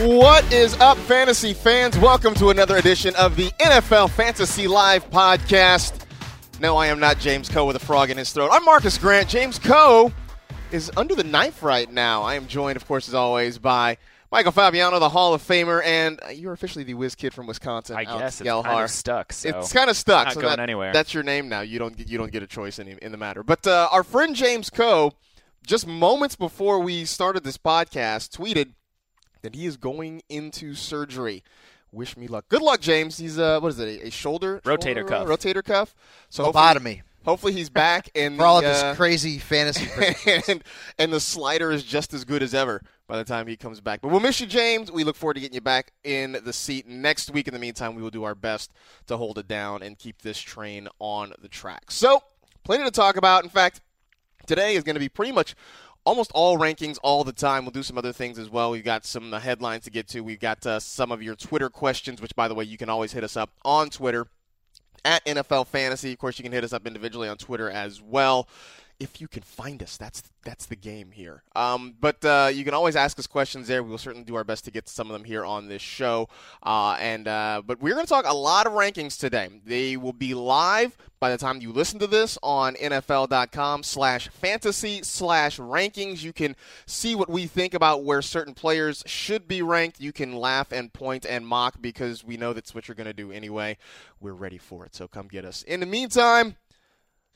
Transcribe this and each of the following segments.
What is up, fantasy fans? Welcome to another edition of the NFL Fantasy Live podcast. No, I am not James Koh with a frog in his throat. I'm Marcus Grant. James Koh is under the knife right now. I am joined, of course, as always, by Michael Fabiano, the Hall of Famer, and you're officially the whiz kid from Wisconsin. I Alex guess it's Gelhar. kind of stuck. So It's kind of stuck. Not so going that- anywhere. That's your name now. You don't get, you don't get a choice in, in the matter. But uh, our friend James Koh, just moments before we started this podcast, tweeted that he is going into surgery. Wish me luck. Good luck, James. He's uh, what is it? A, a shoulder Rotator shoulder, cuff. Rotator cuff. So hopefully, Lobotomy. hopefully he's back and For all of the, his uh, crazy fantasy. and, and the slider is just as good as ever by the time he comes back. But we'll miss you, James. We look forward to getting you back in the seat next week. In the meantime, we will do our best to hold it down and keep this train on the track. So, plenty to talk about. In fact, today is going to be pretty much almost all rankings all the time. We'll do some other things as well. We've got some uh, headlines to get to. We've got uh, some of your Twitter questions, which, by the way, you can always hit us up on Twitter at NFL Fantasy. Of course, you can hit us up individually on Twitter as well. If you can find us, that's that's the game here. Um, but uh, you can always ask us questions there. We will certainly do our best to get to some of them here on this show. Uh, and uh, but we're going to talk a lot of rankings today. They will be live by the time you listen to this on NFL.com/slash fantasy slash rankings. You can see what we think about where certain players should be ranked. You can laugh and point and mock because we know that's what you're going to do anyway. We're ready for it, so come get us. In the meantime.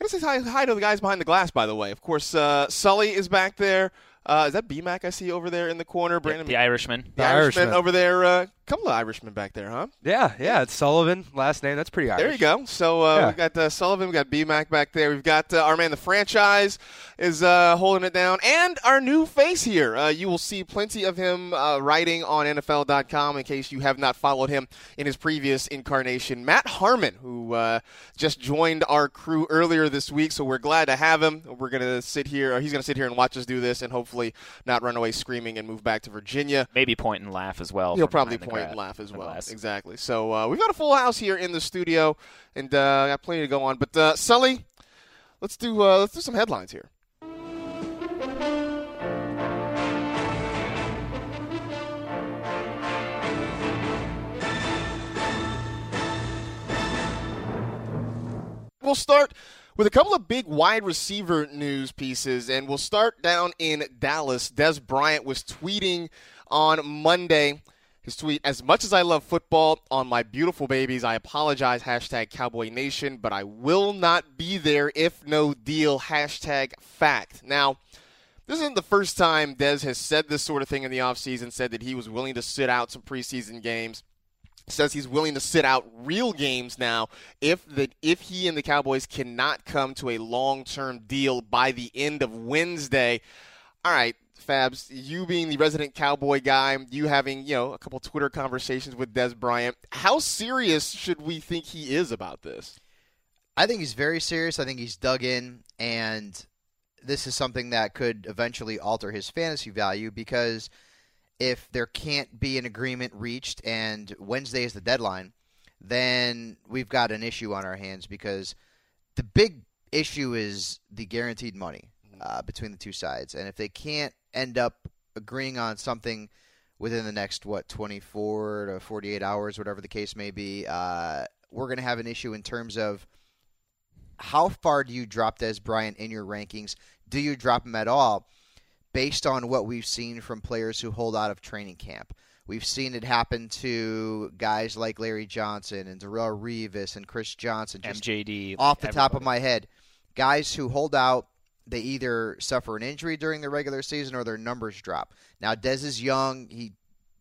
I gotta say hi, hi to the guys behind the glass, by the way. Of course, uh, Sully is back there. Uh, is that BMAC I see over there in the corner? Brandon, the Irishman. the The Irishman, Irishman. over there. A couple of Irishmen back there, huh? Yeah, yeah, it's Sullivan. Last name, that's pretty Irish. There you go. So uh, Yeah. we've got uh, Sullivan, we've got BMAC back there. We've got uh, our man, the franchise, is uh, holding it down. And our new face here. Uh, you will see plenty of him uh, writing on NFL.com in case you have not followed him in his previous incarnation. Matt Harmon, who uh, just joined our crew earlier this week. So we're glad to have him. We're going to sit here, or he's going to sit here and watch us do this and hopefully not run away screaming and move back to Virginia. Maybe point and laugh as well. He'll probably point and laugh as well. Exactly. So uh, we've got a full house here in the studio, and uh, got plenty to go on. But uh, Sully, let's do uh, let's do some headlines here. We'll start with a couple of big wide receiver news pieces, and we'll start down in Dallas. Dez Bryant was tweeting on Monday. His tweet, as much as I love football, on my beautiful babies, I apologize, hashtag Cowboy Nation, but I will not be there if no deal, hashtag fact. Now, this isn't the first time Dez has said this sort of thing in the offseason, said that he was willing to sit out some preseason games says he's willing to sit out real games now if the if he and the Cowboys cannot come to a long-term deal by the end of Wednesday. All right, Fabs, you being the resident Cowboy guy, you having, you know, a couple Twitter conversations with Dez Bryant, how serious should we think he is about this? I think he's very serious. I think he's dug in, and this is something that could eventually alter his fantasy value because if there can't be an agreement reached and Wednesday is the deadline, then we've got an issue on our hands because the big issue is the guaranteed money uh, between the two sides, and if they can't end up agreeing on something within the next what 24 to 48 hours, whatever the case may be, uh, we're going to have an issue in terms of how far do you drop Dez Bryant in your rankings? Do you drop him at all? Based on what we've seen from players who hold out of training camp. We've seen it happen to guys like Larry Johnson and Darrelle Revis and Chris Johnson. Just MJD. off the top of my head, guys who hold out, they either suffer an injury during the regular season or their numbers drop. Now, Dez is young. He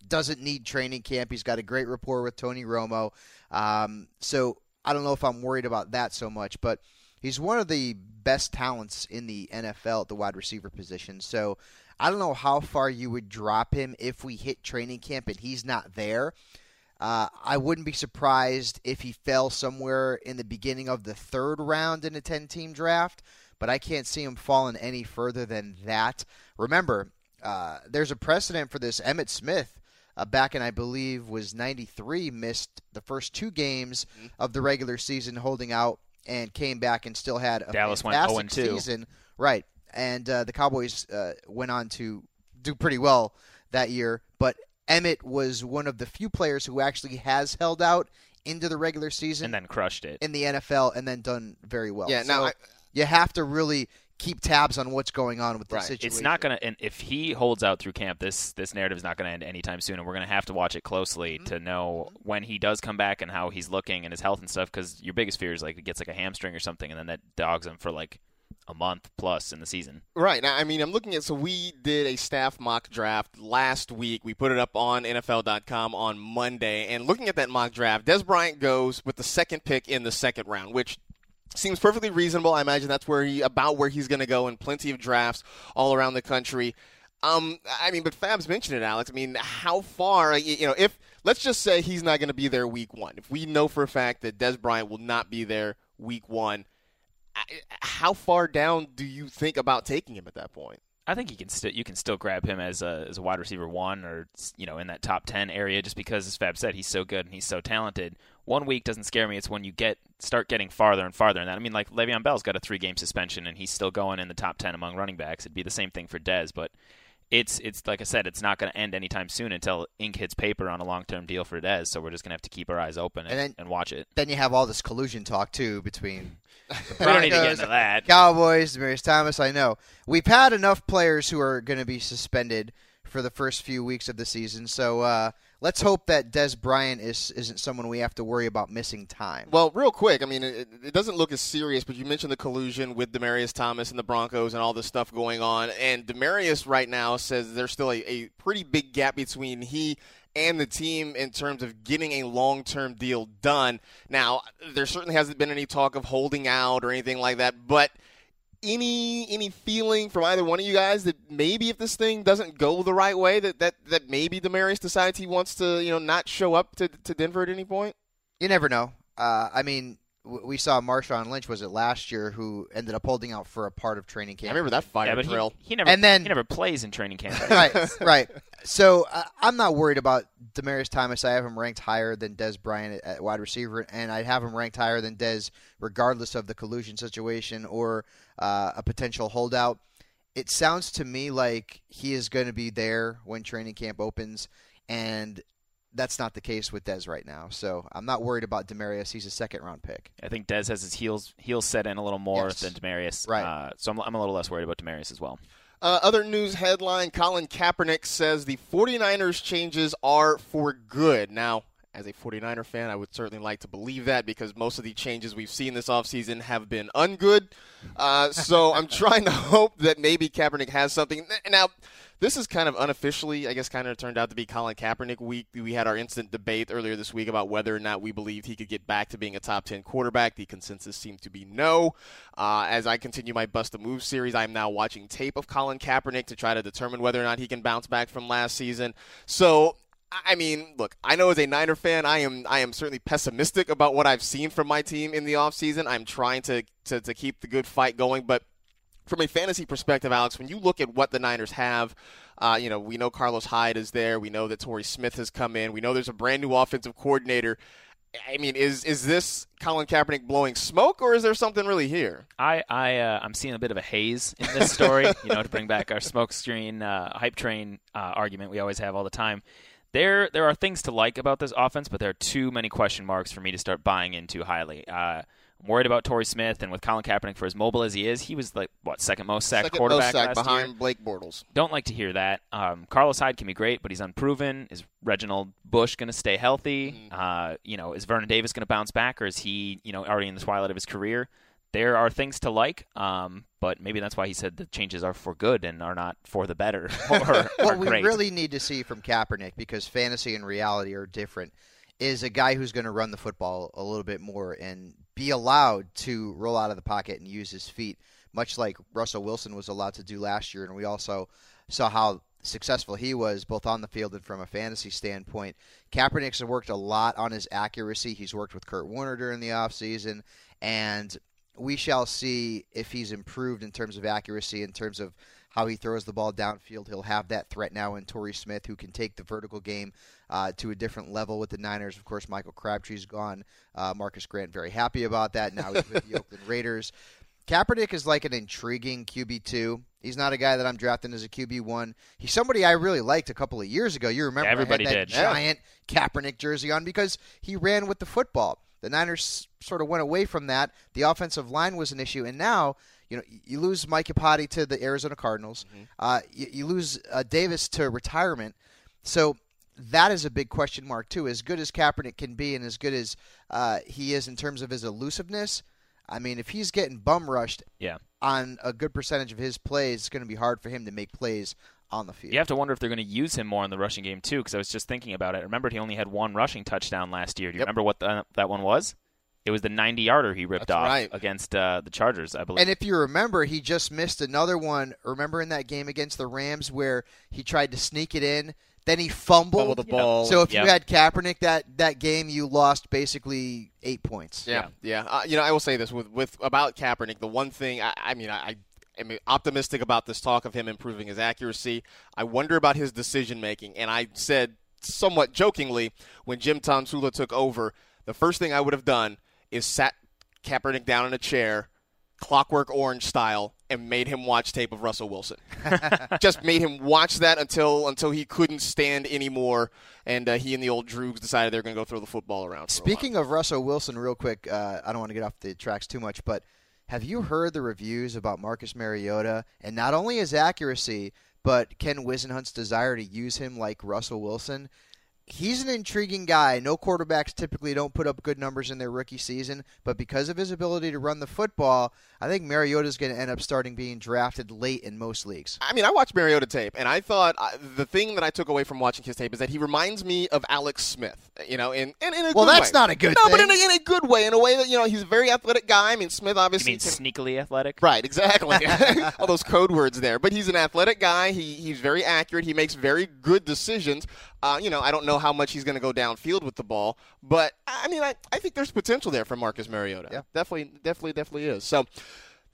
doesn't need training camp. He's got a great rapport with Tony Romo. Um, so I don't know if I'm worried about that so much, but he's one of the best talents in the NFL at the wide receiver position. So I don't know how far you would drop him if we hit training camp and he's not there. Uh, I wouldn't be surprised if he fell somewhere in the beginning of the third round in a 10 team draft, but I can't see him falling any further than that. Remember, uh, there's a precedent for this. Emmitt Smith, uh, back in, I believe, was 93, missed the first two games of the regular season holding out and came back and still had a Dallas went fantastic 0-2. season. Right. And uh, the Cowboys uh, went on to do pretty well that year, but Emmitt was one of the few players who actually has held out into the regular season and then crushed it. in the NFL and then done very well. Yeah, now I- you have to really keep tabs on what's going on with the Right. situation. it's not going to and if he holds out through camp this this narrative is not going to end anytime soon and we're going to have to watch it closely Mm-hmm. to know when he does come back and how he's looking and his health and stuff because your biggest fear is like he gets like a hamstring or something and then that dogs him for like a month plus in the season Right. Now, I mean, I'm looking at, so we did a staff mock draft last week. We put it up on NFL.com on Monday. And looking at that mock draft, Dez Bryant goes with the second pick in the second round, which seems perfectly reasonable. I imagine that's where he, about where he's going to go in plenty of drafts all around the country. Um, I mean, but Fab's mentioned it, Alex. I mean, how far, you you know, if, let's just say he's not going to be there week one. If we know for a fact that Dez Bryant will not be there week one, how far down do you think about taking him at that point? I think you can still you can still grab him as a as a wide receiver one or you know in that top ten area just because as Fab said he's so good and he's so talented. One week doesn't scare me. It's when you get start getting farther and farther in that. I mean, like Le'Veon Bell's got a three game suspension and he's still going in the top ten among running backs. It'd be the same thing for Dez, but it's it's like I said, it's not going to end anytime soon until ink hits paper on a long term deal for Dez. So we're just going to have to keep our eyes open and, And then- and watch it. Then you have all this collusion talk too between We don't need to get into that. Cowboys, Demaryius Thomas. I know we've had enough players who are going to be suspended for the first few weeks of the season. So uh, let's hope that Dez Bryant is isn't someone we have to worry about missing time. Well, real quick, I mean, it, it doesn't look as serious, but you mentioned the collusion with Demaryius Thomas and the Broncos and all this stuff going on. And Demaryius right now says there's still a, a pretty big gap between he and the team in terms of getting a long term deal done. Now, there certainly hasn't been any talk of holding out or anything like that, but any any feeling from either one of you guys that maybe if this thing doesn't go the right way that that, that maybe Demaryius decides he wants to you know not show up to, to Denver at any point? You never know. Uh, I mean, we saw Marshawn Lynch was it last year who ended up holding out for a part of training camp. I remember that fire Yeah, but he, drill. he never And then- he never plays in training camp. right, right. So uh, I'm not worried about Demaryius Thomas. I have him ranked higher than Dez Bryant at, at wide receiver, and I'd have him ranked higher than Dez, regardless of the collusion situation or uh, a potential holdout. It sounds to me like he is going to be there when training camp opens, and that's not the case with Dez right now. So I'm not worried about Demaryius. He's a second round pick. I think Dez has his heels heels set in a little more Yes. than Demaryius. Right. Uh, so I'm, I'm a little less worried about Demaryius as well. Uh, other news headline Colin Kaepernick says the 49ers changes are for good. Now, as a 49er fan, I would certainly like to believe that because most of the changes we've seen this offseason have been ungood. Uh, so I'm trying to hope that maybe Kaepernick has something. Now, this is kind of unofficially, I guess, kind of turned out to be Colin Kaepernick week. We had our instant debate earlier this week about whether or not we believed he could get back to being a top 10 quarterback. The consensus seemed to be no. Uh, as I continue my Bust a Move series, I'm now watching tape of Colin Kaepernick to try to determine whether or not he can bounce back from last season. So, I mean, look, I know as a Niner fan, I am I am certainly pessimistic about what I've seen from my team in the offseason. I'm trying to, to, to keep the good fight going, but from a fantasy perspective, Alex, when you look at what the Niners have, uh, you know, we know Carlos Hyde is there. We know that Torrey Smith has come in. We know there's a brand new offensive coordinator. I mean, is is this Colin Kaepernick blowing smoke, or is there something really here? I I uh, I'm seeing a bit of a haze in this story. you know, to bring back our smoke screen uh, hype train uh, argument we always have all the time. There there are things to like about this offense, but there are too many question marks for me to start buying into highly. I'm worried about Torrey Smith, and with Colin Kaepernick for as mobile as he is, he was like what second most sacked Second quarterback most sack behind year. Blake Bortles. Don't like to hear that. Um, Carlos Hyde can be great, but he's unproven. Is Reginald Bush going to stay healthy? Uh, you know, is Vernon Davis going to bounce back, or is he, you know, already in the twilight of his career? There are things to like, um, but maybe that's why he said the changes are for good and are not for the better or, or what we great. really need to see from Kaepernick, because fantasy and reality are different, is a guy who's going to run the football a little bit more and be allowed to roll out of the pocket and use his feet, much like Russell Wilson was allowed to do last year. And we also saw how successful he was both on the field and from a fantasy standpoint. Kaepernick's worked a lot on his accuracy. He's worked with Kurt Warner during the offseason, and we shall see if he's improved in terms of accuracy, in terms of how he throws the ball downfield. He'll have that threat now in Torrey Smith, who can take the vertical game uh, to a different level with the Niners. Of course, Michael Crabtree's gone. Uh, Marcus Grant very happy about that. Now he's with the Oakland Raiders. Kaepernick is like an intriguing QB two. He's not a guy that I'm drafting as a QB one. He's somebody I really liked a couple of years ago. You remember I had Everybody that did. giant Kaepernick jersey on because he ran with the football. The Niners sort of went away from that. The offensive line was an issue, and now you know you lose Mike Iupati to the Arizona Cardinals. Uh, you, you lose uh, Davis to retirement. So that is a big question mark too. As good as Kaepernick can be, and as good as uh, he is in terms of his elusiveness, I mean, if he's getting bum rushed Yeah. on a good percentage of his plays, it's going to be hard for him to make plays on the field. You have to wonder if they're going to use him more in the rushing game too, because I was just thinking about it. I remembered he only had one rushing touchdown last year. Do you Yep. remember what the, that one was? It was the 90-yarder he ripped That's off right. against uh, the Chargers, I believe. And if you remember, he just missed another one. Remember in that game against the Rams where he tried to sneak it in, then he fumbled. Fumbled the ball. So if Yep. you had Kaepernick that that game, you lost basically eight points. Yeah, yeah. Uh, you know, I will say this with with about Kaepernick. The one thing I, I mean, I, I am optimistic about this talk of him improving his accuracy. I wonder about his decision making. And I said somewhat jokingly when Jim Tomsula took over, the first thing I would have done is sat Kaepernick down in a chair, Clockwork Orange style, and made him watch tape of Russell Wilson. Just made him watch that until until he couldn't stand anymore, and uh, he and the old Droogs decided they're going to go throw the football around. for a while. Speaking of Russell Wilson, real quick, uh, I don't want to get off the tracks too much, but have you heard the reviews about Marcus Mariota and not only his accuracy, but Ken Whisenhunt's desire to use him like Russell Wilson? He's an intriguing guy. No quarterbacks typically don't put up good numbers in their rookie season, but because of his ability to run the football, I think Mariota's going to end up starting being drafted late in most leagues. I mean, I watched Mariota tape, and I thought uh, the thing that I took away from watching his tape is that he reminds me of Alex Smith. You know, in, in, in a Well, good that's way. not a good no, but in a, in a good way, in a way that you know he's a very athletic guy. I mean, Smith obviously you obviously mean can- sneakily athletic? Right, exactly. All those code words there. But he's an athletic guy. He he's very accurate. He makes very good decisions. Uh, you know, I don't know how much he's going to go downfield with the ball, but I mean, I, I think there's potential there for Marcus Mariota. Yeah. definitely, definitely, definitely is. So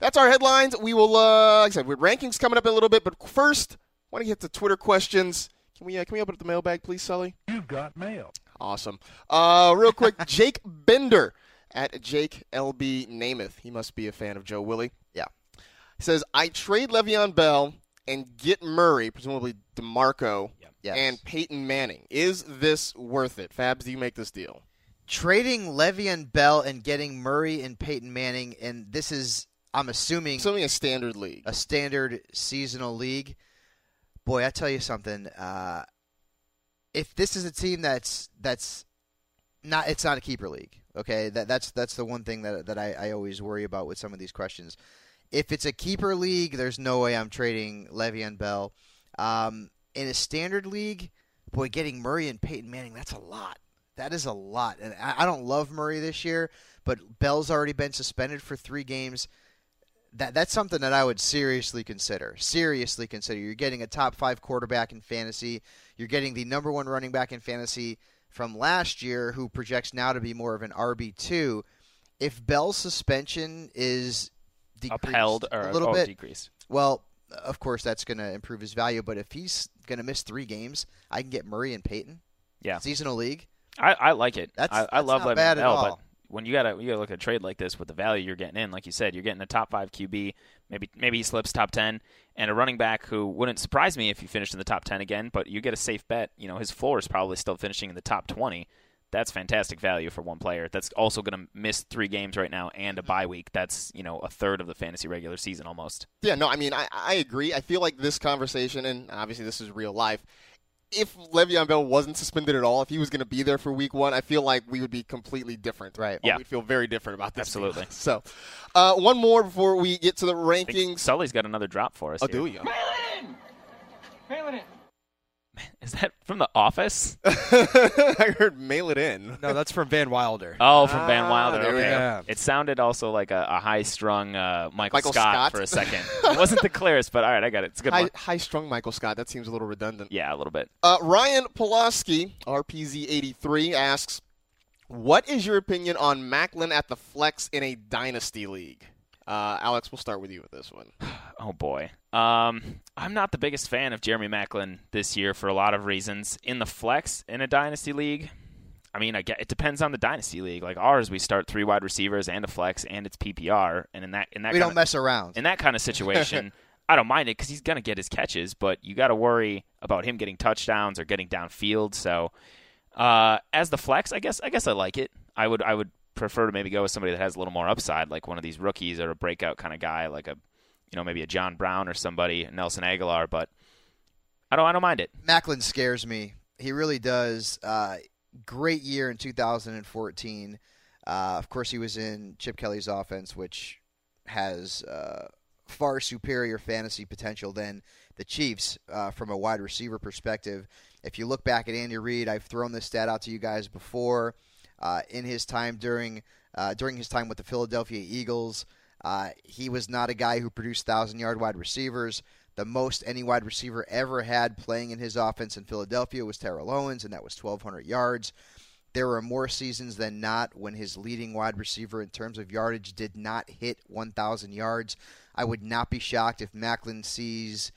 that's our headlines. We will, uh, like I said, with rankings coming up in a little bit, but first, want to get to Twitter questions. Can we uh, can we open up the mailbag, please, Sully? You've got mail. Awesome. Uh, real quick, Jake Bender at Jake LB Namath. He must be a fan of Joe Willie. Yeah. He says, I trade Le'Veon Bell and get Murray, presumably DeMarco, Yes. and Peyton Manning. Is this worth it? Fabs, do you make this deal? Trading Le'Veon Bell and getting Murray and Peyton Manning, and this is, I'm assuming, Assuming a standard league. a standard seasonal league. Boy, I tell you something. Uh, if this is a team that's that's not, it's not a keeper league. Okay, that that's that's the one thing that that I, I always worry about with some of these questions. If it's a keeper league, there's no way I'm trading Le'Veon Bell. Um, in a standard league, boy, getting Murray and Peyton Manning, that's a lot. That is a lot. And I, I don't love Murray this year, but Bell's already been suspended for three games that that's something that I would seriously consider. Seriously consider. You're getting a top five quarterback in fantasy. You're getting the number one running back in fantasy from last year, who projects now to be more of an RB two. If Bell's suspension is decreased upheld or a little oh, bit. decreased. Well, of course, that's going to improve his value. But if he's going to miss three games, I can get Murray and Peyton. Yeah. Seasonal league. I, I like it. That's- I, I that's love not bad at Bell, all. When you gotta you gotta look at a trade like this with the value you're getting in, like you said, you're getting a top five QB. Maybe maybe he slips top ten, and a running back who wouldn't surprise me if he finished in the top ten again. But you get a safe bet. You know his floor is probably still finishing in the top twenty. That's fantastic value for one player. That's also going to miss three games right now and a bye week. That's you know a third of the fantasy regular season almost. Yeah, no, I mean, I, I agree. I feel like this conversation, and obviously this is real life. If Le'Veon Bell wasn't suspended at all, if he was going to be there for Week One, I feel like we would be completely different. Right. Yeah. we'd feel very different about this. Absolutely. deal. So, uh, one more before we get to the rankings. Sully's got another drop for us. Oh, here. do you? Is that from The Office? I heard mail it in. No, that's from Van Wilder. Oh, from Van Ah, Wilder. Okay. Yeah. It sounded also like a, a high-strung uh, Michael, Michael Scott, Scott? for a second. it wasn't the clearest, but all right, I got it. It's a good High, one. high strung Michael Scott. That seems a little redundant. Yeah, a little bit. Uh, Ryan Pulaski, RPZ83, asks, "What is your opinion on Maclin at the flex in a dynasty league?" Uh, Alex, we'll start with you with this one. Oh boy. Um, I'm not the biggest fan of Jeremy Maclin this year for a lot of reasons. In the flex in a dynasty league, I mean, I get, it depends on the dynasty league. Like ours, we start three wide receivers and a flex, and it's PPR. And in that in that We kind don't of, mess around. in that kind of situation, I don't mind it because he's gonna get his catches, but you got to worry about him getting touchdowns or getting downfield. So, uh, as the flex, I guess I guess I like it. I would I would prefer to maybe go with somebody that has a little more upside, like one of these rookies or a breakout kind of guy, like a you know maybe a John Brown or somebody, Nelson Agholor. But I don't I don't mind it. Maclin scares me. He really does. Uh, great year in 2014. Uh, of course, he was in Chip Kelly's offense, which has uh, far superior fantasy potential than the Chiefs uh, from a wide receiver perspective. If you look back at Andy Reid, I've thrown this stat out to you guys before. Uh, in his time during uh, during his time with the Philadelphia Eagles, uh, he was not a guy who produced thousand yard wide receivers. The most any wide receiver ever had playing in his offense in Philadelphia was Terrell Owens, and that was 1,200 yards. There were more seasons than not when his leading wide receiver in terms of yardage did not hit 1,000 yards. I would not be shocked if Maclin sees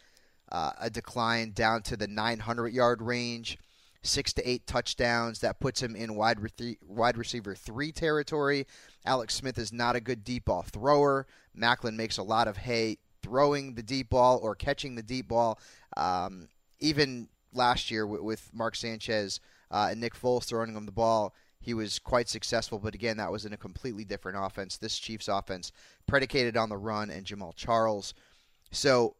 uh, a decline down to the 900 yard range, six to eight touchdowns. That puts him in wide, re- wide receiver three territory. Alex Smith is not a good deep ball thrower. Maclin makes a lot of hay throwing the deep ball or catching the deep ball. Um, even last year with, with Mark Sanchez uh, and Nick Foles throwing him the ball, he was quite successful. But again, that was in a completely different offense. This Chiefs offense predicated on the run and Jamaal Charles. So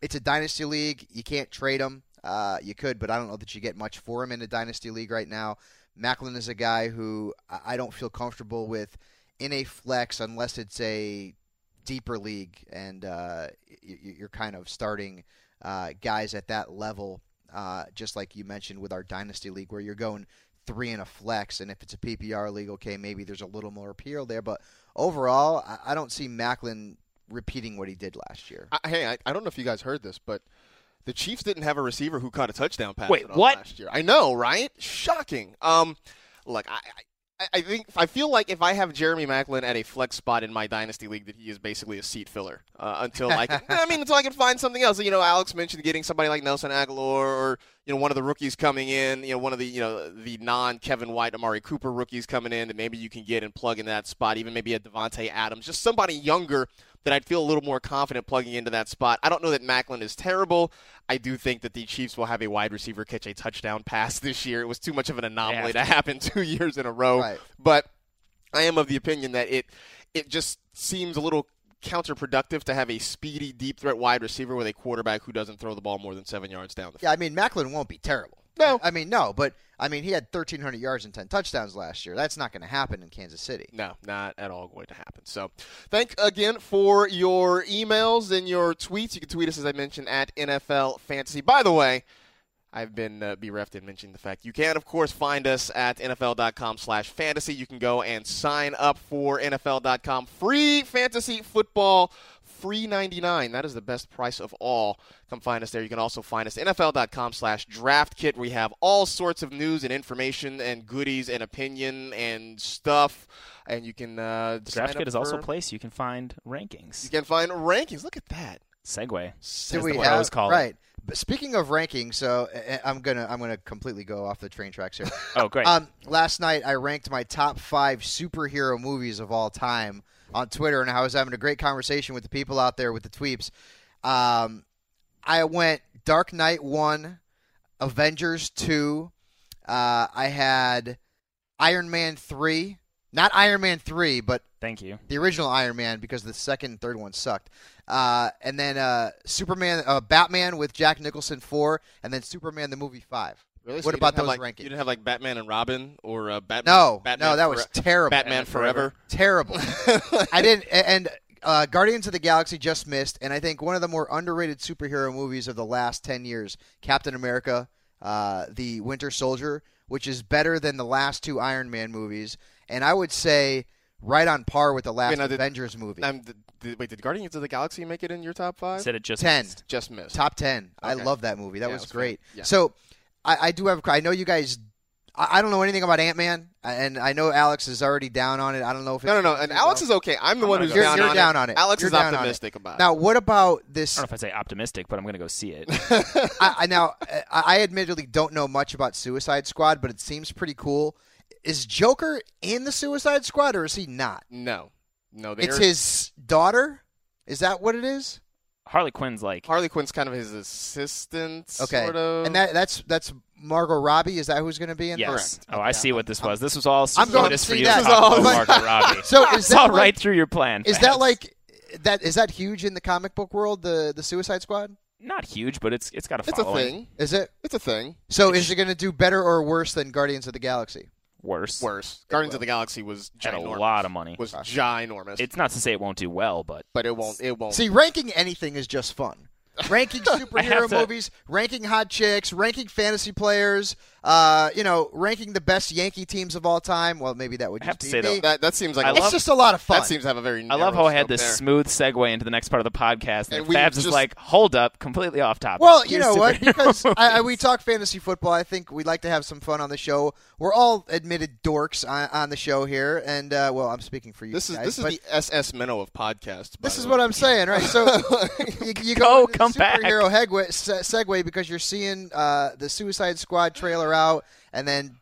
it's a dynasty league. You can't trade him. Uh, you could, but I don't know that you get much for him in a dynasty league right now. Maclin is a guy who I don't feel comfortable with in a flex unless it's a deeper league and uh, you're kind of starting uh, guys at that level, uh, just like you mentioned with our dynasty league, where you're going three in a flex, and if it's a PPR league, okay, maybe there's a little more appeal there. But overall, I, I don't see Maclin repeating what he did last year. I, hey, I, I don't know if you guys heard this, but the Chiefs didn't have a receiver who caught a touchdown pass. Wait, what? Last year, I know, right? Shocking. Um, look, I. I I think I feel like if I have Jeremy Maclin at a flex spot in my dynasty league, that he is basically a seat filler uh, until I can. I mean, until I can find something else. You know, Alex mentioned getting somebody like Nelson Agholor or you know one of the rookies coming in. You know, one of the you know the non Kevin White, Amari Cooper rookies coming in that maybe you can get and plug in that spot. Even maybe a Davante Adams, just somebody younger that I'd feel a little more confident plugging into that spot. I don't know that Maclin is terrible. I do think that the Chiefs will have a wide receiver catch a touchdown pass this year. It was too much of an anomaly to happen two years in a row. Right. But I am of the opinion that it it just seems a little counterproductive to have a speedy deep threat wide receiver with a quarterback who doesn't throw the ball more than seven yards down the field. Yeah, I mean Maclin won't be terrible. No. I mean no, but I mean he had 1,300 yards and 10 touchdowns last year. That's not going to happen in Kansas City. No, not at all going to happen. So, thank again for your emails and your tweets. You can tweet us, as I mentioned, at NFL Fantasy. By the way, I've been uh, bereft in mentioning the fact you can, of course, find us at NFL.com slash fantasy. You can go and sign up for NFL.com free fantasy football free 99. That is the best price of all. Come find us there. You can also find us NFL.com slash draft kit. We have all sorts of news and information and goodies and opinion and stuff. And you can uh, The sign draft kit is also a place you can find rankings. You can find rankings. Look at that. Segway. Do That's we the I have always call it. right? But speaking of rankings, so I'm gonna I'm gonna completely go off the train tracks here. Oh, great. Um, last night I ranked my top five superhero movies of all time on Twitter, and I was having a great conversation with the people out there with the tweeps. Um, I went Dark Knight one, Avengers two. Uh, I had Iron Man three, not Iron Man three, but Thank you. the original Iron Man because the second and third one sucked. Uh, and then uh, Superman, uh, Batman with Jack Nicholson four, and then Superman the movie five. Really? What about didn't those like, rankings? You didn't have like Batman and Robin or uh, Batman? No, Batman no, that was Fore- terrible. Batman Forever. terrible. I didn't, and uh, Guardians of the Galaxy just missed, and I think one of the more underrated superhero movies of the last ten years, Captain America, uh, the Winter Soldier, which is better than the last two Iron Man movies, and I would say right on par with the last Wait, now did- Avengers movie. Um, th- th- wait, did Guardians of the Galaxy make it in your top five? Said it just 10. missed. Just missed. Top ten. I love that movie. That Yeah, was was great. yeah. So I, I do have. I know you guys. I, I don't know anything about Ant Man, and I know Alex is already down on it. I don't know if No, no, no. And Alex is okay. I'm the I'm one gonna who's down, You're- on, down it. on it. Alex You're is down on it. optimistic about now. What about this? I don't know if I say optimistic, but I'm going to go see it. I, I now I, I admittedly don't know much about Suicide Squad, but it seems pretty cool. Is Joker in the Suicide Squad, or is he not? it. No, no. It's they're- his daughter. Is that what it is? Harley Quinn's like Harley Quinn's kind of his assistant, Okay, sort of. and that that's that's Margot Robbie. Is that who's going to be in? yes. Correct. Oh, I see what this was. This was all I'm going to see that. to talk about Margot Robbie. So is It's that all like- right through your plan. Is that like that? Is that huge in the comic book world? The the Suicide Squad. not huge, but it's it's got a it's a following. thing. Is it? It's a thing. So is it going to do better or worse than Guardians of the Galaxy? Worse. Worse. Guardians of the Galaxy was Had a ginormous. lot of money. Was ginormous. It's not to say it won't do well, but but it won't. It won't. See, ranking anything is just fun. Ranking superhero to- movies, ranking hot chicks, ranking fantasy players, uh, you know, ranking the best Yankee teams of all time. Well, maybe that would I have to be say, me. though, that that seems like I a it's love- just a lot of fun. that seems to have a very. I love how I had this there. smooth segue into the next part of the podcast, and, And we Fabs is just- like, "Hold up, completely off topic." Well, you Here's know what? Because I, I, we talk fantasy football. I think we'd like to have some fun on the show. We're all admitted dorks on, on the show here, and uh, well, I'm speaking for you. This is this is the SS Minnow of podcasts. this is way. what I'm saying, right? So you, you Go, go into the come back. superhero se- segue because you're seeing uh, the Suicide Squad trailer out, and then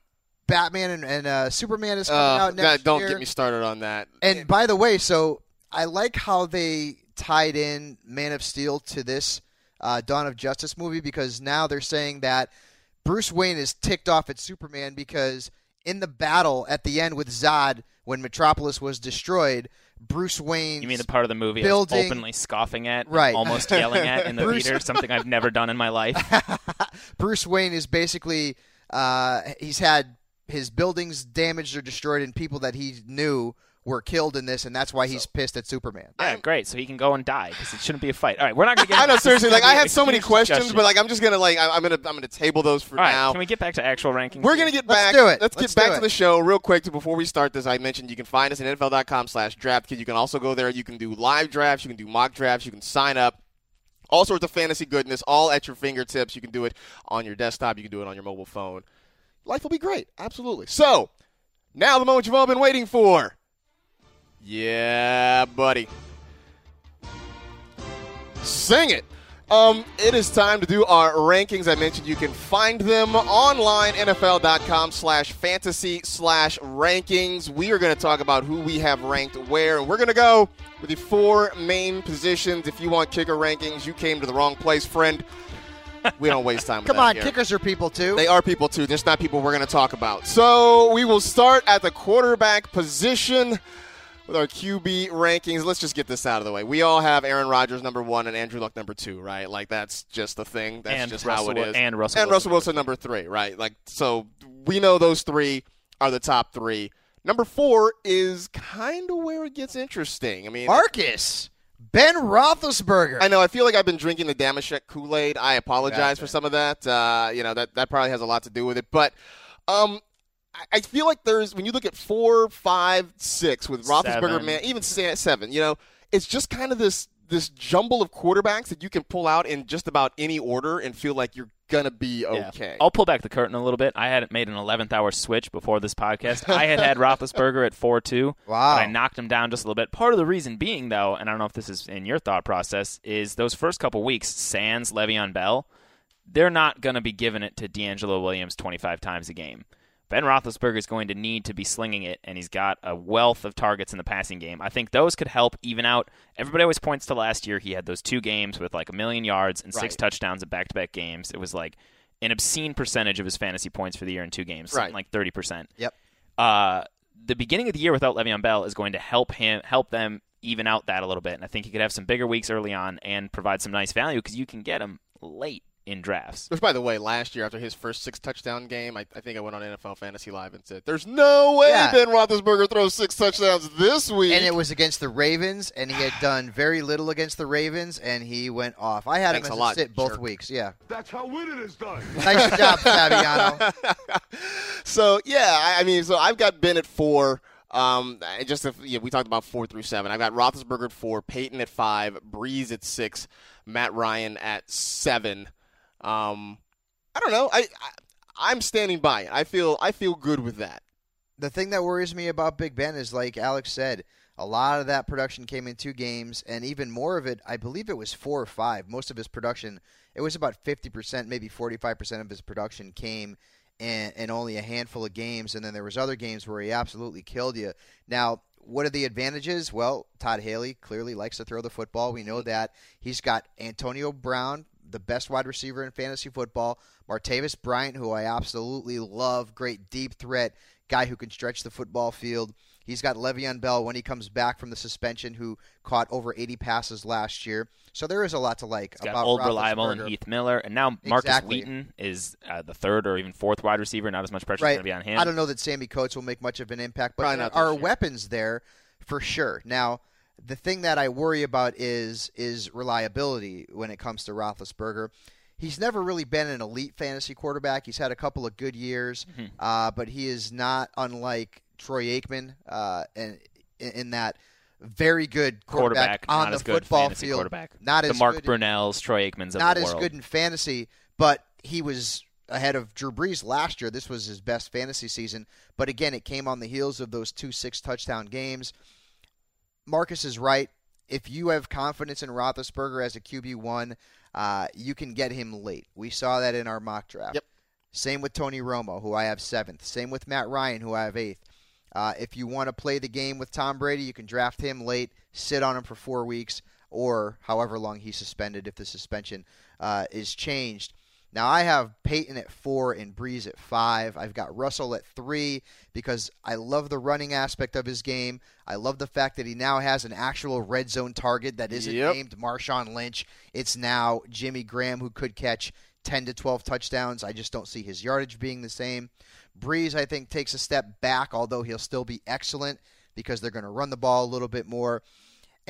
Batman and, and uh, Superman is coming Uh, out next God, don't year. get me started on that. And by the way, so I like how they tied in Man of Steel to this uh, Dawn of Justice movie because now they're saying that Bruce Wayne is ticked off at Superman because in the battle at the end with Zod when Metropolis was destroyed, Bruce Wayne. You mean the part of the movie building- I was openly scoffing at, Right. almost yelling at in the Bruce- theater, something I've never done in my life. Bruce Wayne is basically uh, he's had his buildings damaged or destroyed, and people that he knew were killed in this, and that's why he's pissed at Superman. Yeah, great. So he can go and die because it shouldn't be a fight. All right, we're not going to get. I know seriously. Like I gonna had so many questions, discussion. but like I'm just gonna like I, I'm gonna I'm gonna table those for All right, now. can we get back to actual rankings? We're gonna get Let's back. do it. Let's, Let's get back do to the show real quick. Before we start this, I mentioned you can find us at NFL.com slash draft. You can also go there. You can do live drafts. You can do mock drafts. You can sign up. All sorts of fantasy goodness, all at your fingertips. You can do it on your desktop. You can do it on your mobile phone. Life will be great. Absolutely. So now the moment you've all been waiting for. Yeah, buddy. Sing it. Um, it is time to do our rankings. I mentioned you can find them online, NFL.com slash fantasy slash rankings. We are going to talk about who we have ranked where. And we're going to go with the four main positions. If you want kicker rankings, you came to the wrong place, friend. We don't waste time with Come on, here. kickers are people too. They are people too, just not people we're going to talk about. So we will start at the quarterback position with our QB rankings. Let's just get this out of the way. We all have Aaron Rodgers number one and Andrew Luck number two, right? Like that's just the thing. That's And just Russell how it Wil- is. and Russell and Wilson Russell Wilson number three, right? Like so, we know those three are the top three. Number four is kind of where it gets interesting. I mean, Marcus, Ben Roethlisberger. I know. I feel like I've been drinking the Damashek Kool Aid. I apologize Gotcha. for some of that. Uh, you know that that probably has a lot to do with it. But um, I- feel like there's when you look at four, five, six with Roethlisberger, Seven. man, even se- seven. You know, it's just kind of this this jumble of quarterbacks that you can pull out in just about any order and feel like you're gonna be okay. Yeah. I'll pull back the curtain a little bit. I hadn't made an 11th hour switch before this podcast. I had had Roethlisberger at 4 2. Wow. I knocked him down just a little bit. Part of the reason being, though, and I don't know if this is in your thought process, is those first couple weeks, Sands, Le'Veon Bell, they're not going to be giving it to DeAngelo Williams 25 times a game. Ben Roethlisberger is going to need to be slinging it, and he's got a wealth of targets in the passing game. I think those could help even out. Everybody always points to last year. He had those two games with like a million yards and six Right. touchdowns at back-to-back games. It was like an obscene percentage of his fantasy points for the year in two games, Right. like thirty percent. Yep. Uh, the beginning of the year without Le'Veon Bell is going to help him help them even out that a little bit, and I think he could have some bigger weeks early on and provide some nice value because you can get him late in drafts. Which, by the way, last year after his first six touchdown game, I, I think I went on NFL Fantasy Live and said, "There's no way Yeah. Ben Roethlisberger throws six touchdowns this week." And it was against the Ravens, and he had done very little against the Ravens, and he went off. I had Thanks him a as a, lot, sit both jerk. weeks. Yeah, That's how winning is done. nice job, Fabiano. so yeah, I, I mean, so I've got Ben at four. Um, just if, yeah, we talked about four through seven. I've got Roethlisberger at four, Peyton at five, Brees at six, Matt Ryan at seven. Um, I don't know. I, I I'm standing by it. I feel I feel good with that. the thing that worries me about Big Ben is, like Alex said, a lot of that production came in two games, and even more of it, I believe it was four or five. Most of his production, it was about 50%, maybe 45% of his production came in, in only a handful of games, and then there was other games where he absolutely killed you. Now, what are the advantages? Well, Todd Haley clearly likes to throw the football. We know that. He's got Antonio Brown, the best wide receiver in fantasy football. Martavis Bryant, who I absolutely love, great deep threat, guy who can stretch the football field. He's got Le'Veon Bell when he comes back from the suspension, who caught over 80 passes last year. So there is a lot to like He's got about old reliable and Heath Miller, and now Marcus Exactly. Wheaton is uh, the third or even fourth wide receiver. Not as much pressure Right. going to be on him. I don't know that Sammie Coates will make much of an impact, but there are year. weapons there for sure. Now, the thing that I worry about is is reliability when it comes to Roethlisberger. He's never really been an elite fantasy quarterback. He's had a couple of good years, Mm-hmm. uh, but he is not unlike Troy Aikman, uh, and in, in that very good quarterback, quarterback, on the football field. Not the as Mark good, Brunells, Troy Aikmans of not as world. good in fantasy, but he was ahead of Drew Brees last year. This was his best fantasy season. But again, it came on the heels of those two six touchdown games. Marcus is right. If you have confidence in Roethlisberger as a QB one, uh, you can get him late. We saw that in our mock draft. Yep. Same with Tony Romo, who I have seventh. Same with Matt Ryan, who I have eighth. Uh, if you want to play the game with Tom Brady, you can draft him late, sit on him for four weeks, or however long he's suspended if the suspension uh, is changed. Now I have Peyton at four and Brees at five. I've got Russell at three because I love the running aspect of his game. I love the fact that he now has an actual red zone target that isn't Yep. named Marshawn Lynch. It's now Jimmy Graham who could catch 10 to 12 touchdowns. I just don't see his yardage being the same. Brees, I think, takes a step back, although he'll still be excellent because they're going to run the ball a little bit more.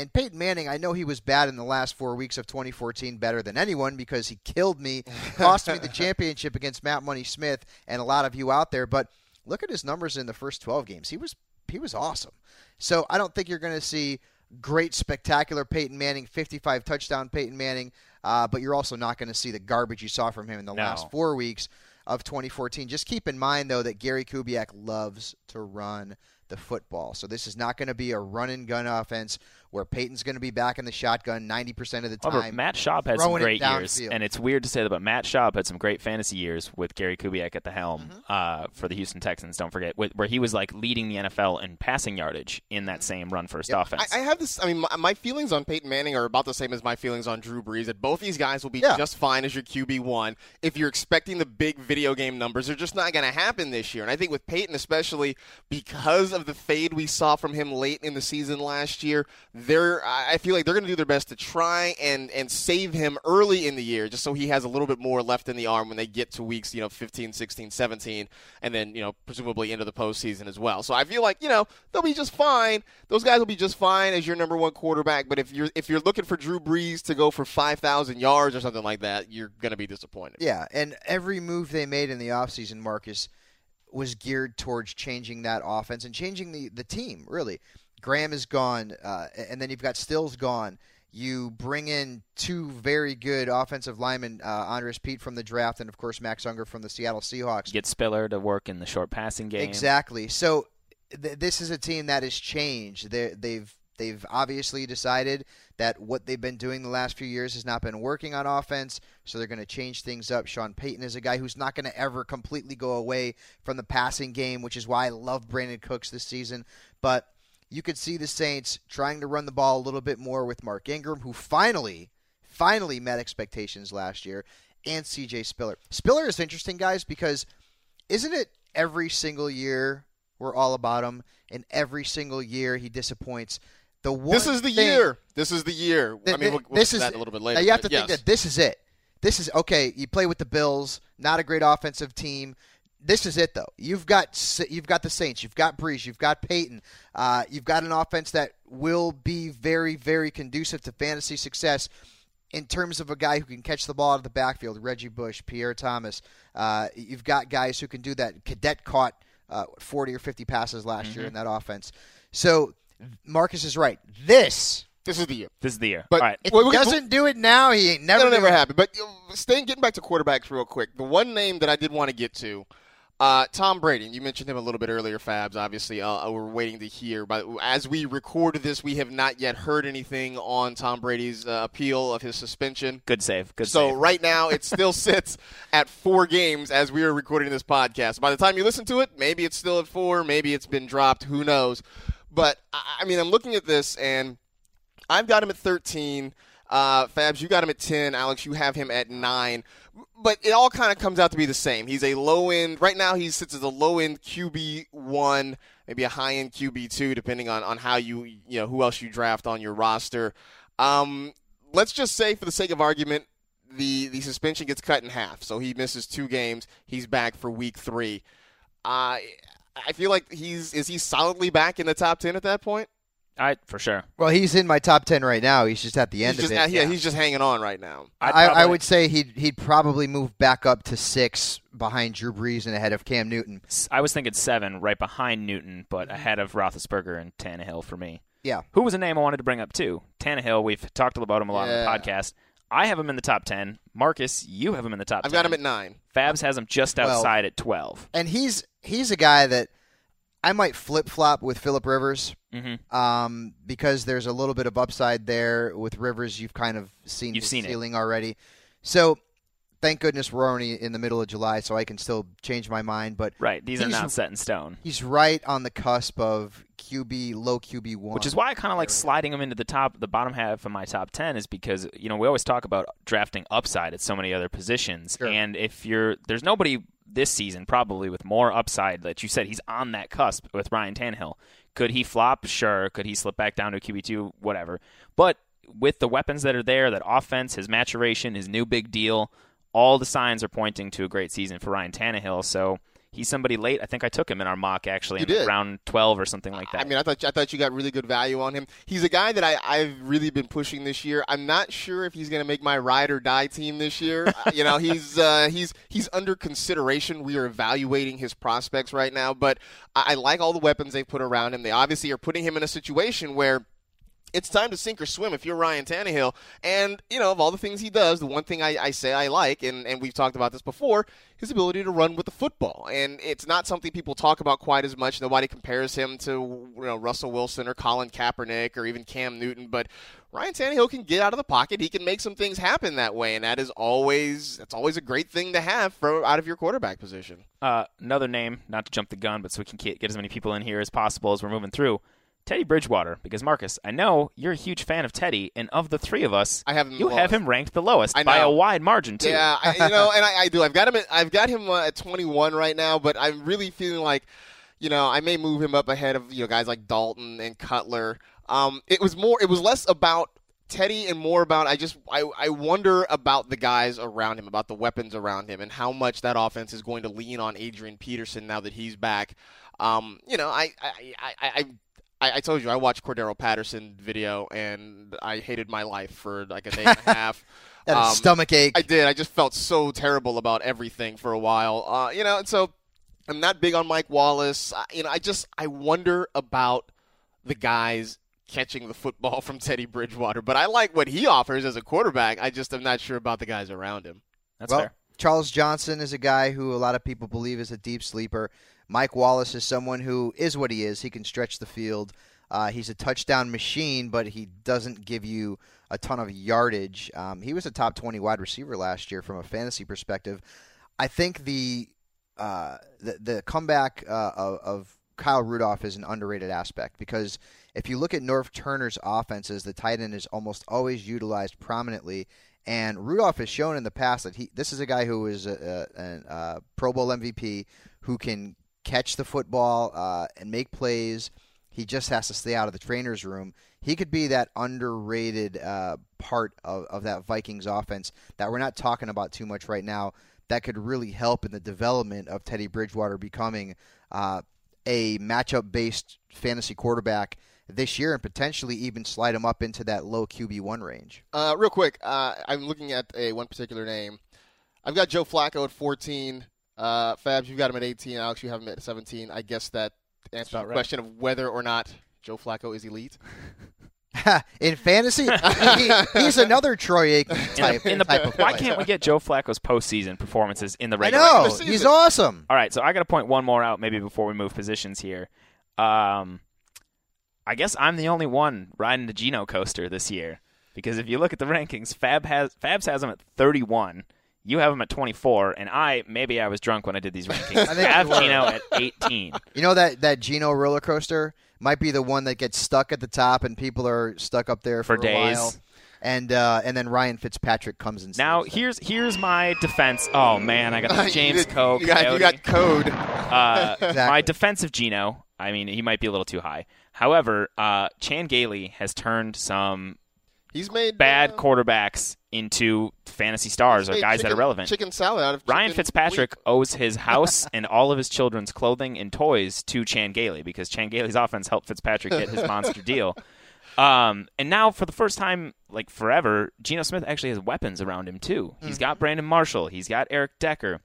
And Peyton Manning, I know he was bad in the last four weeks of 2014, better than anyone because he killed me, cost me the championship against Matt Money Smith and a lot of you out there. But look at his numbers in the first 12 games. He was he was awesome. So I don't think you're going to see great, spectacular Peyton Manning, 55 touchdown Peyton Manning, uh, but you're also not going to see the garbage you saw from him in the No. last four weeks of 2014. Just keep in mind, though, that Gary Kubiak loves to run the football. So this is not going to be a run and gun offense where Peyton's going to be back in the shotgun 90% of the However, time. Matt Schaub had some great years, and it's weird to say that, but Matt Schaub had some great fantasy years with Gary Kubiak at the helm Mm-hmm. uh, for the Houston Texans. Don't forget, where he was like leading the NFL in passing yardage in that same run first offense. I, I have this. I mean, my, my feelings on Peyton Manning are about the same as my feelings on Drew Brees. That both these guys will be Yeah. just fine as your QB one. If you're expecting the big video game numbers, they're just not going to happen this year. And I think with Peyton, especially because of the fade we saw from him late in the season last year, they're. I feel like they're going to do their best to try and and save him early in the year, just so he has a little bit more left in the arm when they get to weeks, you know, 15, 16, 17, and then you know presumably into the postseason as well. So I feel like you know they'll be just fine. Those guys will be just fine as your number one quarterback. But if you're if you're looking for Drew Brees to go for five thousand yards or something like that, you're going to be disappointed. Yeah, and every move they made in the offseason, Marcus, was geared towards changing that offense and changing the, the team, really. Graham is gone, uh, and then you've got Stills gone. You bring in two very good offensive linemen, uh, Andrus Peat from the draft, and of course Max Unger from the Seattle Seahawks. Get Spiller to work in the short passing game. Exactly. So th- this is a team that has changed. they they've they've obviously decided that what they've been doing the last few years has not been working on offense, so they're going to change things up. Sean Payton is a guy who's not going to ever completely go away from the passing game, which is why I love Brandin Cooks this season. But you could see the Saints trying to run the ball a little bit more with Mark Ingram, who finally, finally met expectations last year, and CJ Spiller. Spiller is interesting, guys, because isn't it every single year we're all about him, and every single year he disappoints? The one This is the thing- year. This is the year. I mean, th- we'll, we'll this is that a little bit later. Now you have to but think that this is it. This is okay. You play with the Bills, not a great offensive team. This is it, though. You've got you've got the Saints, you've got Brees, you've got Payton, uh, you've got an offense that will be very, very conducive to fantasy success in terms of a guy who can catch the ball out of the backfield. Reggie Bush, Pierre Thomas. Uh, you've got guys who can do that. Cadet caught uh, 40 or 50 passes last year in that offense. So Marcus is right. This This is the year. This is the year. But All right. if Well, he we- doesn't do it now, he ain't never That'll never doing happen. But staying, getting back to quarterbacks real quick. The one name that I did want to get to, uh, Tom Brady. You mentioned him a little bit earlier, Fabs. Obviously, uh, we're waiting to hear. But as we record this, we have not yet heard anything on Tom Brady's uh, appeal of his suspension. Good save. Good So save. right now, it still sits at four games as we are recording this podcast. By the time you listen to it, maybe it's still at four, maybe it's been dropped. Who knows? But I I mean, I'm looking at this, and I've got him at 13. Uh, Fabs, you got him at 10. Alex, you have him at nine. But it all kind of comes out to be the same. He's a low end. Right now, he sits as a low end QB one, maybe a high end QB two, depending on, on how you you know who else you draft on your roster. Um, let's just say, for the sake of argument, the the suspension gets cut in half, so he misses two games. He's back for week three. I I feel like he's is he solidly back in the top ten at that point. I for sure. Well, he's in my top ten right now. He's just at the end he's just, of it. yeah, he's just hanging on right now. I'd I, I would say he'd he'd probably move back up to six behind Drew Brees and ahead of Cam Newton. I was thinking seven, right behind Newton, but mm-hmm. ahead of Roethlisberger and Tannehill for me. Yeah. Who was a name I wanted to bring up too? Tannehill. We've talked about him a lot Yeah. on the podcast. I have him in the top ten. Marcus, you have him in the top. I've 10. got him at nine. Fabs has him just Twelve. outside at twelve. And he's he's a guy that I might flip flop with Philip Rivers Mm-hmm. um, because there's a little bit of upside there with Rivers. You've kind of seen You've seen it. already. So thank goodness we're only in the middle of July, so I can still change my mind. But Right. These are not set in stone. he's right on the cusp of QB low QB one, Which is why I kind of like sliding him into the top, the bottom half of my top ten, is because you know we always talk about drafting upside at so many other positions, Sure. and if you're there's nobody this season probably with more upside that you said he's on that cusp with Ryan Tannehill. Could he flop? Sure. Could he slip back down to QB two? Whatever. But with the weapons that are there, that offense, his maturation, his new big deal, all the signs are pointing to a great season for Ryan Tannehill. So. He's somebody late. I think I took him in our mock actually You in did. round twelve or something like that. I mean, I thought I thought you got really good value on him. He's a guy that I, I've really been pushing this year. I'm not sure if he's going to make my ride or die team this year. You know, he's uh, he's he's under consideration. We are evaluating his prospects right now, but I, I like all the weapons they've put around him. They obviously are putting him in a situation where it's time to sink or swim if you're Ryan Tannehill. And, you know, of all the things he does, the one thing I, I say I like, and, and we've talked about this before, his ability to run with the football. And it's not something people talk about quite as much. Nobody compares him to, you know, Russell Wilson or Colin Kaepernick or even Cam Newton. But Ryan Tannehill can get out of the pocket. He can make some things happen that way. And that is always, that's always a great thing to have from out of your quarterback position. Uh, another name, not to jump the gun, but so we can get, get as many people in here as possible as we're moving through. Teddy Bridgewater, because Marcus, I know you're a huge fan of Teddy, and of the three of us, I have him you lowest. have him ranked the lowest by a wide margin too. Yeah, I, you know, and I, I do. I've got him. At, I've got him uh, at 21 right now, but I'm really feeling like, you know, I may move him up ahead of you know guys like Dalton and Cutler. Um, it was more. It was less about Teddy and more about I just I, I wonder about the guys around him, about the weapons around him, and how much that offense is going to lean on Adrian Peterson now that he's back. Um, you know, I I, I, I I, I told you I watched Cordarrelle Patterson video and I hated my life for like a day and a half. Had a Um, stomach ache. I did. I just felt so terrible about everything for a while. Uh, you know, and so I'm not big on Mike Wallace. I, you know, I just I wonder about the guys catching the football from Teddy Bridgewater. But I like what he offers as a quarterback. I just am not sure about the guys around him. That's well, fair. Charles Johnson is a guy who a lot of people believe is a deep sleeper. Mike Wallace is someone who is what he is. He can stretch the field. Uh, he's a touchdown machine, but he doesn't give you a ton of yardage. Um, he was a top 20 wide receiver last year from a fantasy perspective. I think the uh, the, the comeback uh, of, of Kyle Rudolph is an underrated aspect because if you look at Norv Turner's offenses, the tight end is almost always utilized prominently. And Rudolph has shown in the past that he this is a guy who is a, a, a Pro Bowl MVP who can catch the football uh, and make plays. He just has to stay out of the trainer's room. He could be that underrated uh, part of, of that Vikings offense that we're not talking about too much right now. That could really help in the development of Teddy Bridgewater becoming uh, a matchup based fantasy quarterback this year and potentially even slide him up into that low QB one range. Uh, real quick, uh, I'm looking at a one particular name. I've got Joe Flacco at 14. Uh, Fabs, you've got him at 18. Alex, you have him at 17. I guess that answers the right. question of whether or not Joe Flacco is elite. in fantasy, he, he's another Troy Aikman type, in the, type of why can't we get Joe Flacco's postseason performances in the I regular? know season. he's awesome. All right, so I got to point one more out maybe before we move positions here. Um, I guess I'm the only one riding the Geno coaster this year because if you look at the rankings, Fab has Fabs has him at 31. You have him at 24, and I maybe I was drunk when I did these rankings. I think I have Geno at 18. You know that that Geno roller coaster might be the one that gets stuck at the top and people are stuck up there for, For a days. while. And uh, and then Ryan Fitzpatrick comes and Now here's here's my defense. Oh man, I got the James Koh. You got, you got code. Uh, Exactly. My defensive Geno, I mean, he might be a little too high. However, uh, Chan Gailey has turned some He's made bad uh, quarterbacks into fantasy stars or guys that are relevant. Chicken salad out of Ryan Fitzpatrick wheat. owes his house and all of his children's clothing and toys to Chan Gailey because Chan Gailey's offense helped Fitzpatrick get his monster deal. Um, and now, for the first time, like forever, Geno Smith actually has weapons around him too. He's got Brandon Marshall. He's got Eric Decker.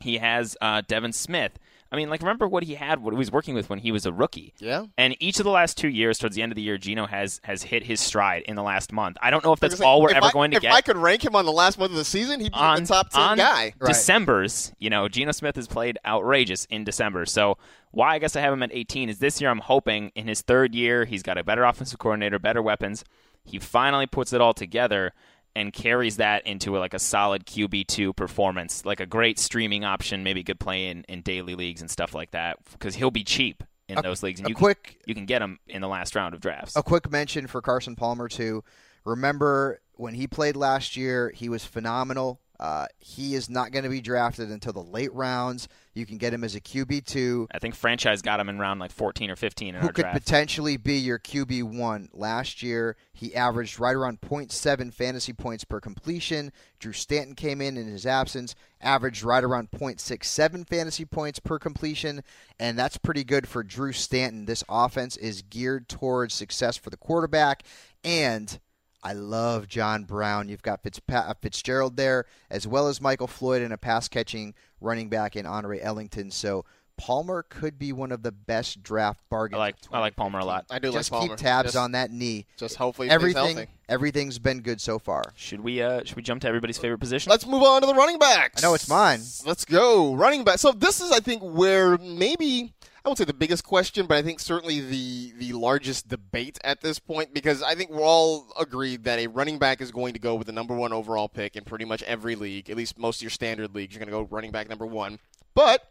He has uh, Devin Smith. I mean, like remember what he had, what he was working with when he was a rookie. Yeah. And each of the last two years, towards the end of the year, Geno has has hit his stride in the last month. I don't know if that's Like I said, all we're ever I- going to if get If I could rank him on the last month of the season, he'd be on the top ten guy. December's, you know, Geno Smith has played outrageous in December. So why I guess I have him at 18 is this year I'm hoping in his third year he's got a better offensive coordinator, better weapons. He finally puts it all together and carries that into a, like a solid QB two performance, like a great streaming option, maybe good play in, in daily leagues and stuff like that because he'll be cheap in A- those leagues. And a you quick can, you can get him in the last round of drafts. a quick mention for Carson Palmer too. Remember when he played last year, he was phenomenal. Uh, he is not going to be drafted until the late rounds. You can get him as a QB two. I think franchise got him in round like 14 or 15 in who could draft. potentially be your QB one. Last year, he averaged right around 0.7 fantasy points per completion. Drew Stanton came in in his absence, averaged right around 0.67 fantasy points per completion, and that's pretty good for Drew Stanton. This offense is geared towards success for the quarterback, and I love John Brown. You've got Fitzpa- uh, Fitzgerald there, as well as Michael Floyd and a pass catching running back in Andre Ellington. So Palmer could be one of the best draft bargains. I like I like Palmer a lot. I do Just like Palmer. keep tabs just, on that knee. Just hopefully he stays Everything, healthy. everything's been good so far. Should we uh should we jump to everybody's favorite position? Let's move on to the running backs. I know it's mine. Let's go running back. So this is, I think, where maybe I won't say the biggest question, but I think certainly the the largest debate at this point because I think we're all agreed that a running back is going to go with the number one overall pick in pretty much every league, at least most of your standard leagues. You're going to go running back number one, but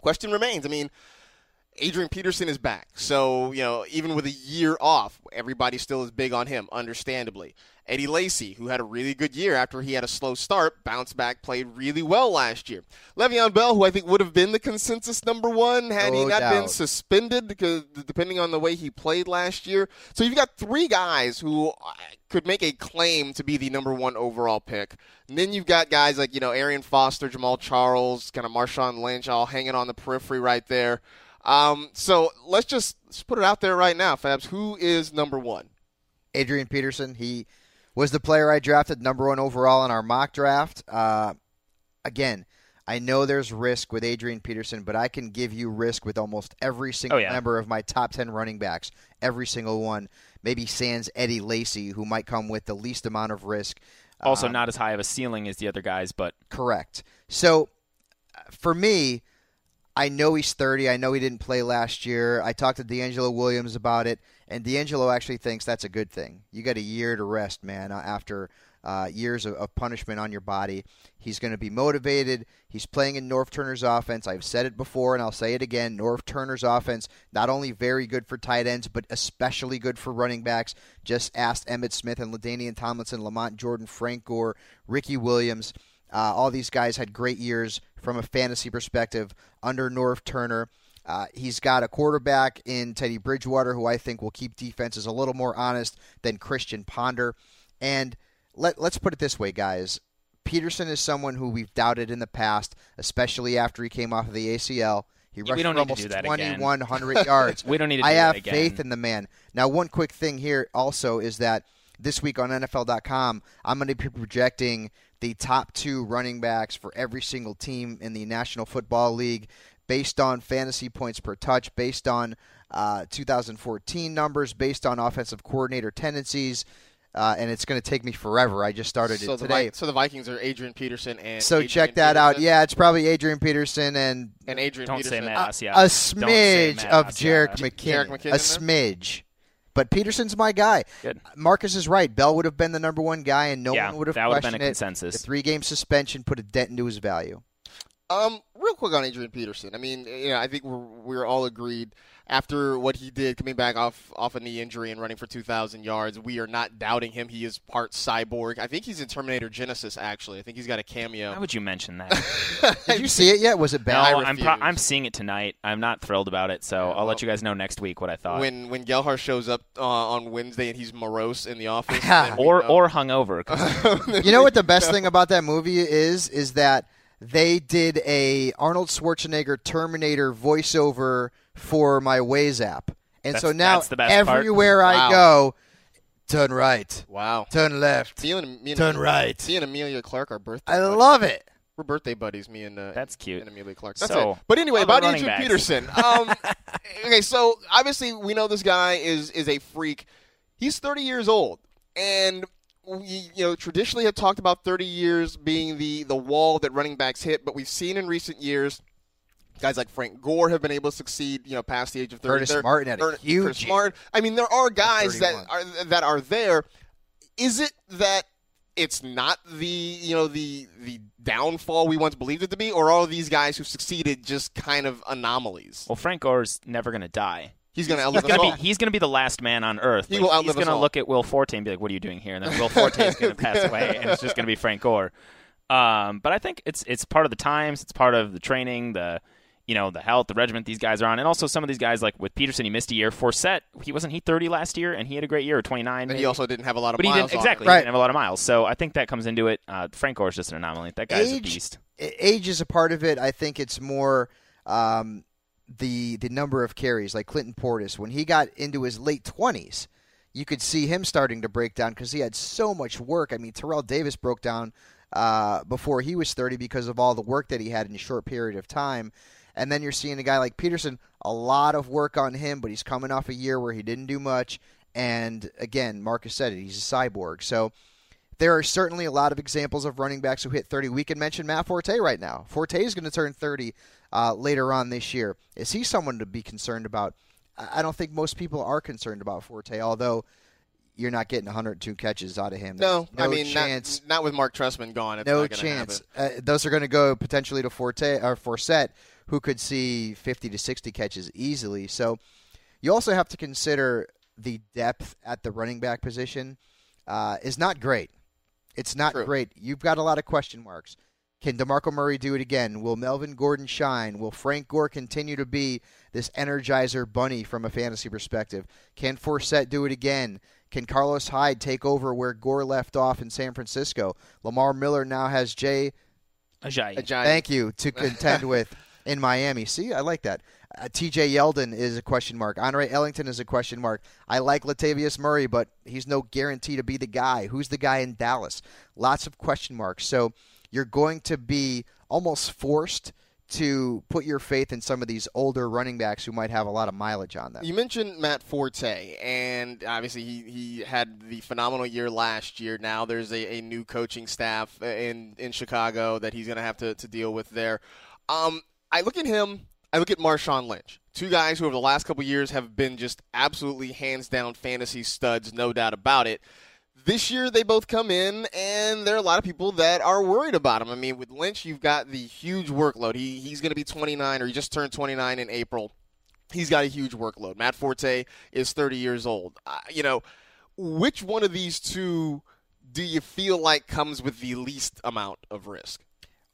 question remains. I mean. Adrian Peterson is back. So, you know, even with a year off, everybody still is big on him, understandably. Eddie Lacy, who had a really good year after he had a slow start, bounced back, played really well last year. Le'Veon Bell, who I think would have been the consensus number one had he No not been suspended, because depending on the way he played last year. So you've got three guys who uh, could make a claim to be the number one overall pick. And then you've got guys like, you know, Arian Foster, Jamaal Charles, kind of Marshawn Lynch, all hanging on the periphery right there. Um, so let's just let's put it out there right now, Fabs. Who is number one? Adrian Peterson. He was the player I drafted number one overall in our mock draft. Uh, again, I know there's risk with Adrian Peterson, but I can give you risk with almost every single Oh, yeah. member of my top 10 running backs, every single one, maybe sans Eddie Lacy, who might come with the least amount of risk. Also, Um, not as high of a ceiling as the other guys, but Correct. So, uh, for me, I know he's 30. I know he didn't play last year. I talked to DeAngelo Williams about it, and DeAngelo actually thinks that's a good thing. You got a year to rest, man, uh, after uh, years of, of punishment on your body. He's going to be motivated. He's playing in Norv Turner's offense. I've said it before, and I'll say it again. Norv Turner's offense, not only very good for tight ends, but especially good for running backs. Just asked Emmitt Smith and LaDainian Tomlinson, Lamont Jordan, Frank Gore, Ricky Williams. Uh, all these guys had great years from a fantasy perspective under Norv Turner. Uh, he's got a quarterback in Teddy Bridgewater who I think will keep defenses a little more honest than Christian Ponder. And let, let's put it this way, guys. Peterson is someone who we've doubted in the past, especially after he came off of the ACL. He rushed for almost do that again. 2,100 yards. we don't need to do I have faith in the man. Now, one quick thing here also is that this week on NFL.com, I'm going to be projecting the top two running backs for every single team in the National Football League based on fantasy points per touch, based on uh, 2014 numbers, based on offensive coordinator tendencies. Uh, and it's going to take me forever. I just started so it the today. Vi- so the Vikings are Adrian Peterson and So Adrian check that out. Yeah, it's probably Adrian Peterson and and Adrian Don't say Peterson. Matt a, a Don't say smidge of Asiata. Jerick McKinnon. Jerick McKinnon a there? smidge. But Peterson's my guy. Good. Marcus is right. Bell would have been the number one guy, and no yeah, one would have that would have questioned been a it. consensus. The three-game suspension put a dent into his value. Um, real quick on Adrian Peterson. I mean, you know, I think we're we're all agreed after what he did coming back off off a knee injury and running for 2,000 yards. We are not doubting him. He is part cyborg. I think he's in Terminator Genisys. Actually, I think he's got a cameo. How would you mention that? Did you see it yet? Was it no, bad? I I'm pro- I'm seeing it tonight. I'm not thrilled about it, so Yeah, I'll well, let you guys know next week what I thought. when when Gelhar shows up uh, on Wednesday and he's morose in the office, or know. or hungover. 'cause you know what the best thing about that movie is? Is that they did a Arnold Schwarzenegger Terminator voiceover for my Waze app, and so now that's the best part? everywhere I Wow. go, turn right, wow. turn left, Me and, me and, turn right. Me and Emilia Clarke are birthday. I buddies. love it. We're birthday buddies. Me and uh, That's cute. And Emilia Clarke. That's So, it. But anyway, other about running Adrian backs. Peterson. Um, okay, so obviously we know this guy is is a freak. He's 30 years old, and we you know traditionally have talked about 30 years being the the wall that running backs hit, but we've seen in recent years. Guys like Frank Gore have been able to succeed, you know, past the age of 30. Curtis They're- Martin had a Curtis huge Smart. I mean, there are guys that are that are there. Is it that it's not the you know the the downfall we once believed it to be, or are all these guys who succeeded just kind of anomalies? well, Frank Gore's never going to die. He's going to outlive us gonna all. be he's gonna be the last man on earth. He Like, will he's outlive us gonna look at Will Forte and be like, "What are you doing here?" And then Will Forte is gonna pass away, and it's just gonna be Frank Gore. Um, but I think it's it's part of the times. It's part of the training, the you know the health, the regiment these guys are on, and also some of these guys like with Peterson, he missed a year. Forsett, he wasn't he 30 last year, and he had a great year, or 29. and he also didn't have a lot of but he miles didn't exactly him. he didn't have a lot of miles. So I think that comes into it. Uh, Frank is just an anomaly. That guy's a beast. age is a part of it. I think it's more um, the the number of carries. Like Clinton Portis, when he got into his late twenties, you could see him starting to break down because he had so much work. I mean, Terrell Davis broke down uh, before he was thirty because of all the work that he had in a short period of time. And then you're seeing a guy like Peterson, a lot of work on him, but he's coming off a year where he didn't do much. And again, Marcus said it, he's a cyborg. So there are certainly a lot of examples of running backs who hit 30. We can mention Matt Forte right now. Forte is going to turn 30 uh, later on this year. Is he someone to be concerned about? I don't think most people are concerned about Forte, although you're not getting 102 catches out of him. No, There's I mean chance. Not, not with Mark Trestman gone. No not chance. Uh, those are going to go potentially to Forte or Forsett, who could see 50 to 60 catches easily. So you also have to consider the depth at the running back position uh, is not great. It's not True. great. You've got a lot of question marks. Can DeMarco Murray do it again? Will Melvin Gordon shine? Will Frank Gore continue to be this energizer bunny from a fantasy perspective? Can Forsett do it again? Can Carlos Hyde take over where Gore left off in San Francisco? Lamar Miller now has Jay Ajayi. A giant. Thank you to contend with in Miami. See, I like that. Uh, T.J. Yeldon is a question mark. Andre Ellington is a question mark. I like Latavius Murray, but he's no guarantee to be the guy. Who's the guy in Dallas? Lots of question marks. So you're going to be almost forced to put your faith in some of these older running backs who might have a lot of mileage on them. You mentioned Matt Forte, and obviously he, he had the phenomenal year last year. Now there's a, a new coaching staff in in Chicago that he's going to have to deal with there. Um, I look at him. I look at Marshawn Lynch, two guys who over the last couple years have been just absolutely hands down fantasy studs, no doubt about it this year they both come in and there are a lot of people that are worried about him. I mean, with Lynch, you've got the huge workload. He he's going to be 29 or he just turned 29 in April. He's got a huge workload. Matt Forte is 30 years old. Uh, you know, which one of these two do you feel like comes with the least amount of risk?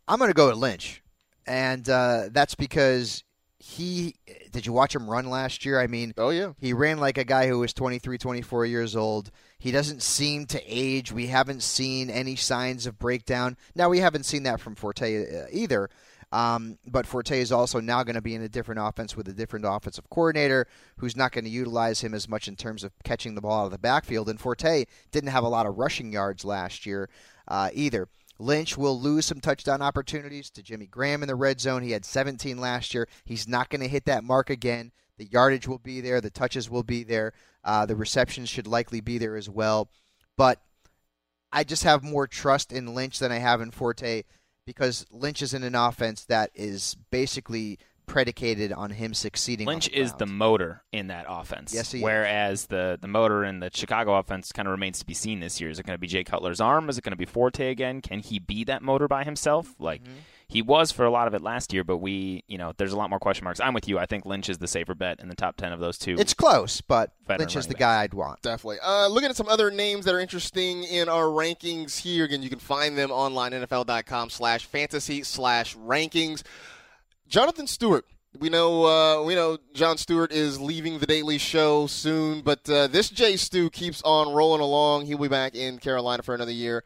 I'm going to go with Lynch, and uh, that's because he did you watch him run last year? I mean, oh yeah, he ran like a guy who was 23, 24 years old. He doesn't seem to age. We haven't seen any signs of breakdown. Now we haven't seen that from Forte uh, either. Um, but Forte is also now going to be in a different offense with a different offensive coordinator who's not going to utilize him as much in terms of catching the ball out of the backfield. And Forte didn't have a lot of rushing yards last year uh, either. Lynch will lose some touchdown opportunities to Jimmy Graham in the red zone. He had 17 last year. He's not going to hit that mark again. The yardage will be there, the touches will be there, uh, the receptions should likely be there as well. But I just have more trust in Lynch than I have in Forte because Lynch is in an offense that is basically predicated on him succeeding. Lynch the is the motor in that offense. Yes, he Whereas is. the the motor in the Chicago offense kind of remains to be seen this year. Is it going to be Jay Cutler's arm? Is it going to be Forte again? Can he be that motor by himself? Like mm-hmm. he was for a lot of it last year, but we, you know, there's a lot more question marks. I'm with you. I think Lynch is the safer bet in the top ten of those two. It's close, but Lynch is the backs. guy I'd want. Definitely. Uh, looking at some other names that are interesting in our rankings here. Again, you can find them online, NFL.com slash fantasy slash rankings. Jonathan Stewart we know uh, we know Jon Stewart is leaving the Daily Show soon, but uh, this J Stu keeps on rolling along. He'll be back in Carolina for another year.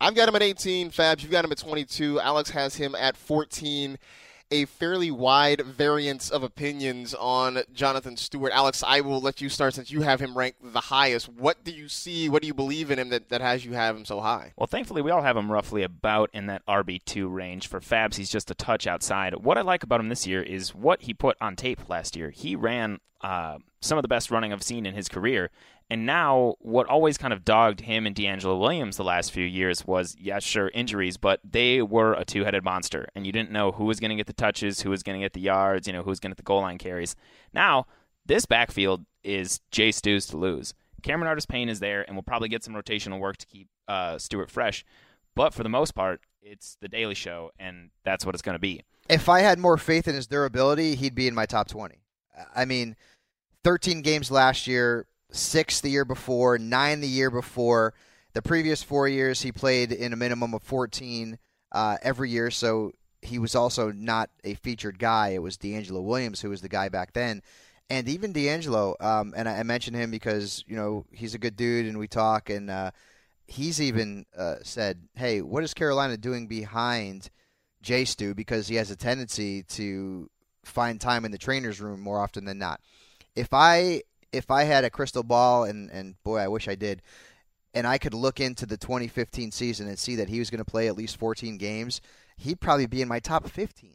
I've got him at 18. Fabs, you've got him at 22. Alex has him at 14 a fairly wide variance of opinions on Jonathan Stewart. Alex, I will let you start since you have him ranked the highest. What do you see? What do you believe in him that, that has you have him so high? Well, thankfully, we all have him roughly about in that RB2 range. For Fabs, he's just a touch outside. What I like about him this year is what he put on tape last year. He ran uh, some of the best running I've seen in his career, and now, what always kind of dogged him and DeAngelo Williams the last few years was, yeah, sure, injuries, but they were a two headed monster, and you didn't know who was going to get the touches, who was going to get the yards, you know, who was going to get the goal line carries. Now, this backfield is Jay Stu's to lose. Cameron Artis Payne is there, and we'll probably get some rotational work to keep uh, Stewart fresh. But for the most part, it's the Daily Show, and that's what it's going to be. If I had more faith in his durability, he'd be in my top 20. I mean, 13 games last year, six the year before, nine the year before. The previous four years, he played in a minimum of 14 uh, every year, so he was also not a featured guy. It was DeAngelo Williams who was the guy back then. And even DeAngelo, um, and I, mentioned him because, you know, he's a good dude and we talk, and uh, he's even uh, said, hey, what is Carolina doing behind J Stu? Because he has a tendency to find time in the trainer's room more often than not. If I if I had a crystal ball, and, and boy, I wish I did, and I could look into the 2015 season and see that he was going to play at least 14 games, he'd probably be in my top 15.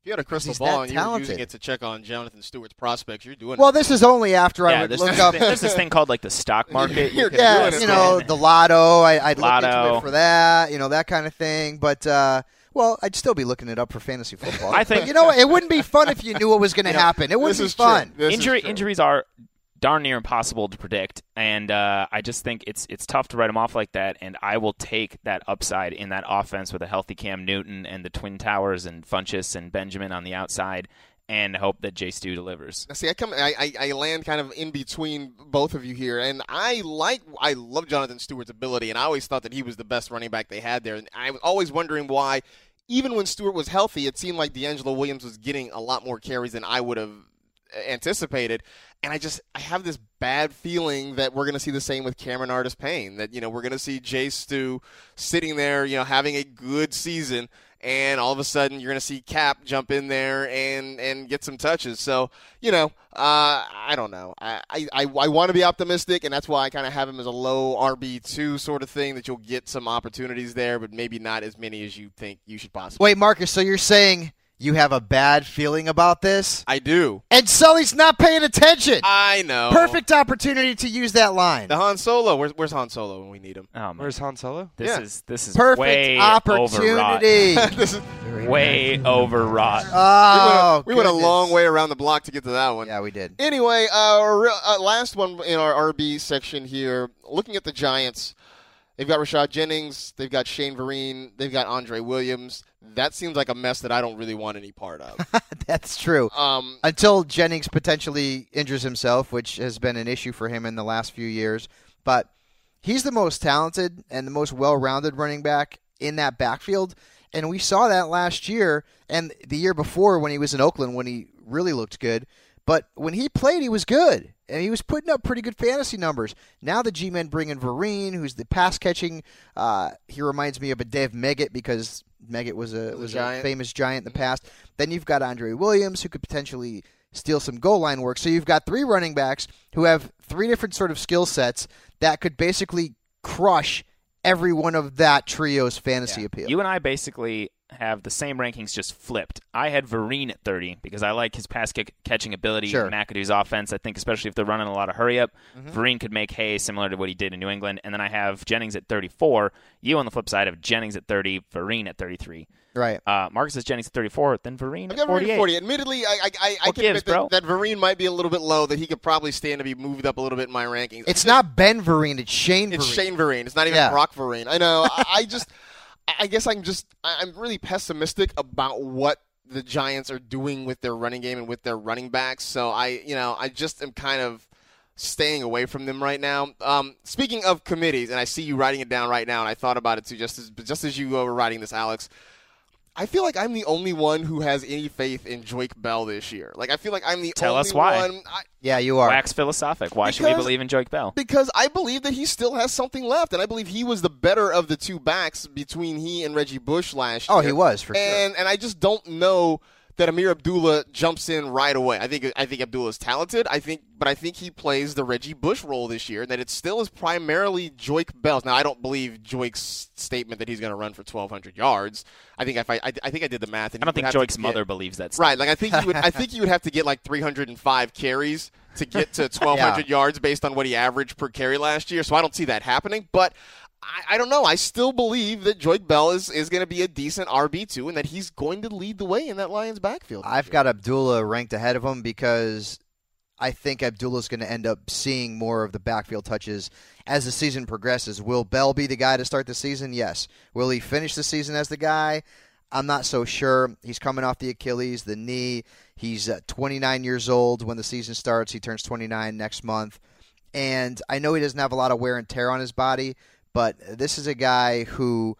If you had a crystal ball that and you were talented. using it to check on Jonathan Stewart's prospects, you're doing Well, it. this is only after I yeah, would there's, look this, up. there's this thing called like the stock market. You're can yeah, doing it, you know, the lotto. I, I'd look into it for that, you know, that kind of thing. But uh, well, I'd still be looking it up for fantasy football. I think- But you know, it wouldn't be fun if you knew what was going to happen. It wouldn't be fun. Injury injuries are darn near impossible to predict, and uh, I just think it's it's tough to write them off like that. And I will take that upside in that offense with a healthy Cam Newton and the Twin Towers and Funchess and Benjamin on the outside, and hope that Jay Stu delivers. See, I come, I, I, I land kind of in between both of you here, and I like, I love Jonathan Stewart's ability, and I always thought that he was the best running back they had there, and I was always wondering why, even when Stewart was healthy, it seemed like DeAngelo Williams was getting a lot more carries than I would have anticipated, and I just, I have this bad feeling that we're going to see the same with Cameron Artis Payne, that you know we're going to see Jay Stu sitting there, you know, having a good season and all of a sudden you're going to see Cap jump in there and and get some touches. So you know, uh, I don't know. I I, I, I want to be optimistic, and that's why I kind of have him as a low RB two sort of thing that you'll get some opportunities there, but maybe not as many as you think you should possibly. Wait, Marcus. So you're saying you have a bad feeling about this, I do. and Sully's not paying attention. I know. Perfect opportunity to use that line. The Han Solo. Where's, where's Han Solo when we need him? Oh Where's Han Solo? this Yeah. is this is Perfect way opportunity. this is, overwrought. Way overwrought. oh, we, went a, we went a goodness. long way around the block to get to that one. Yeah, we did. Anyway, uh, our real- uh, last one in our RB section here. Looking at the Giants, they've got Rashad Jennings, they've got Shane Vereen, they've got Andre Williams. That seems like a mess that I don't really want any part of. That's true. um, Until Jennings potentially injures himself, which has been an issue for him in the last few years. But he's the most talented and the most well rounded running back in that backfield. And we saw that last year and the year before when he was in Oakland when he really looked good. But when he played, he was good. And he was putting up pretty good fantasy numbers. Now the G men bring in Vereen, who's the pass catching. Uh, he reminds me of a Dave Meggett because Meggett was a was a giant. famous giant in the past. Then you've got Andre Williams, who could potentially steal some goal line work. So you've got three running backs who have three different sort of skill sets that could basically crush every one of that trio's fantasy appeal. You and I basically have the same rankings, just flipped. I had Vereen at 30 because I like his pass kick- catching ability Sure. in McAdoo's offense. I think, especially if they're running a lot of hurry up, Mm-hmm. Vereen could make hay similar to what he did in New England. And then I have Jennings at 34. You on the flip side of Jennings at 30, Vereen at 33. right. Uh, Marcus is Jennings at 34, then Vereen at got Vereen 40. Admittedly, I, I, I, I can gives, admit that, that Vereen might be a little bit low, that he could probably stand to be moved up a little bit in my rankings. It's not Ben Vereen, it's Shane It's Shane Vereen. It's not even Yeah. Brock Vereen. I know. I, I just, I guess I'm just, I'm really pessimistic about what the Giants are doing with their running game and with their running backs. So I, you know, I just am kind of staying away from them right now. Um, speaking of committees, and I see you writing it down right now, and I thought about it too, just as just as you were writing this, Alex. I feel like I'm the only one who has any faith in Joique Bell this year. Like I feel like I'm the Tell only us why. one. I, Yeah, you are. Wax philosophic. Why should we believe in Joique Bell? because I believe that he still has something left, and I believe he was the better of the two backs between he and Reggie Bush last year. Oh, he was, for sure. and and I just don't know that Ameer Abdullah jumps in right away. I think I think Abdullah's talented. I think, but I think he plays the Reggie Bush role this year, and that it still is primarily Joique Bells. Now, I don't believe Joique's statement that he's going to run for 1,200 yards. I think if I, I, I think I did the math. And I don't think Joique's mother believes that. Right, like I think you would. I think you would have to get like 305 carries to get to 1,200 yards based on what he averaged per carry last year. So I don't see that happening. But I, I don't know. I still believe that Joique Bell is, is going to be a decent RB two, and that he's going to lead the way in that Lions backfield. I've year. got Abdullah ranked ahead of him because I think Abdullah's going to end up seeing more of the backfield touches as the season progresses. Will Bell be the guy to start the season? Yes. Will he finish the season as the guy? I'm not so sure. He's coming off the Achilles, the knee. He's uh, 29 years old when the season starts. He turns 29 next month. And I know he doesn't have a lot of wear and tear on his body, but this is a guy who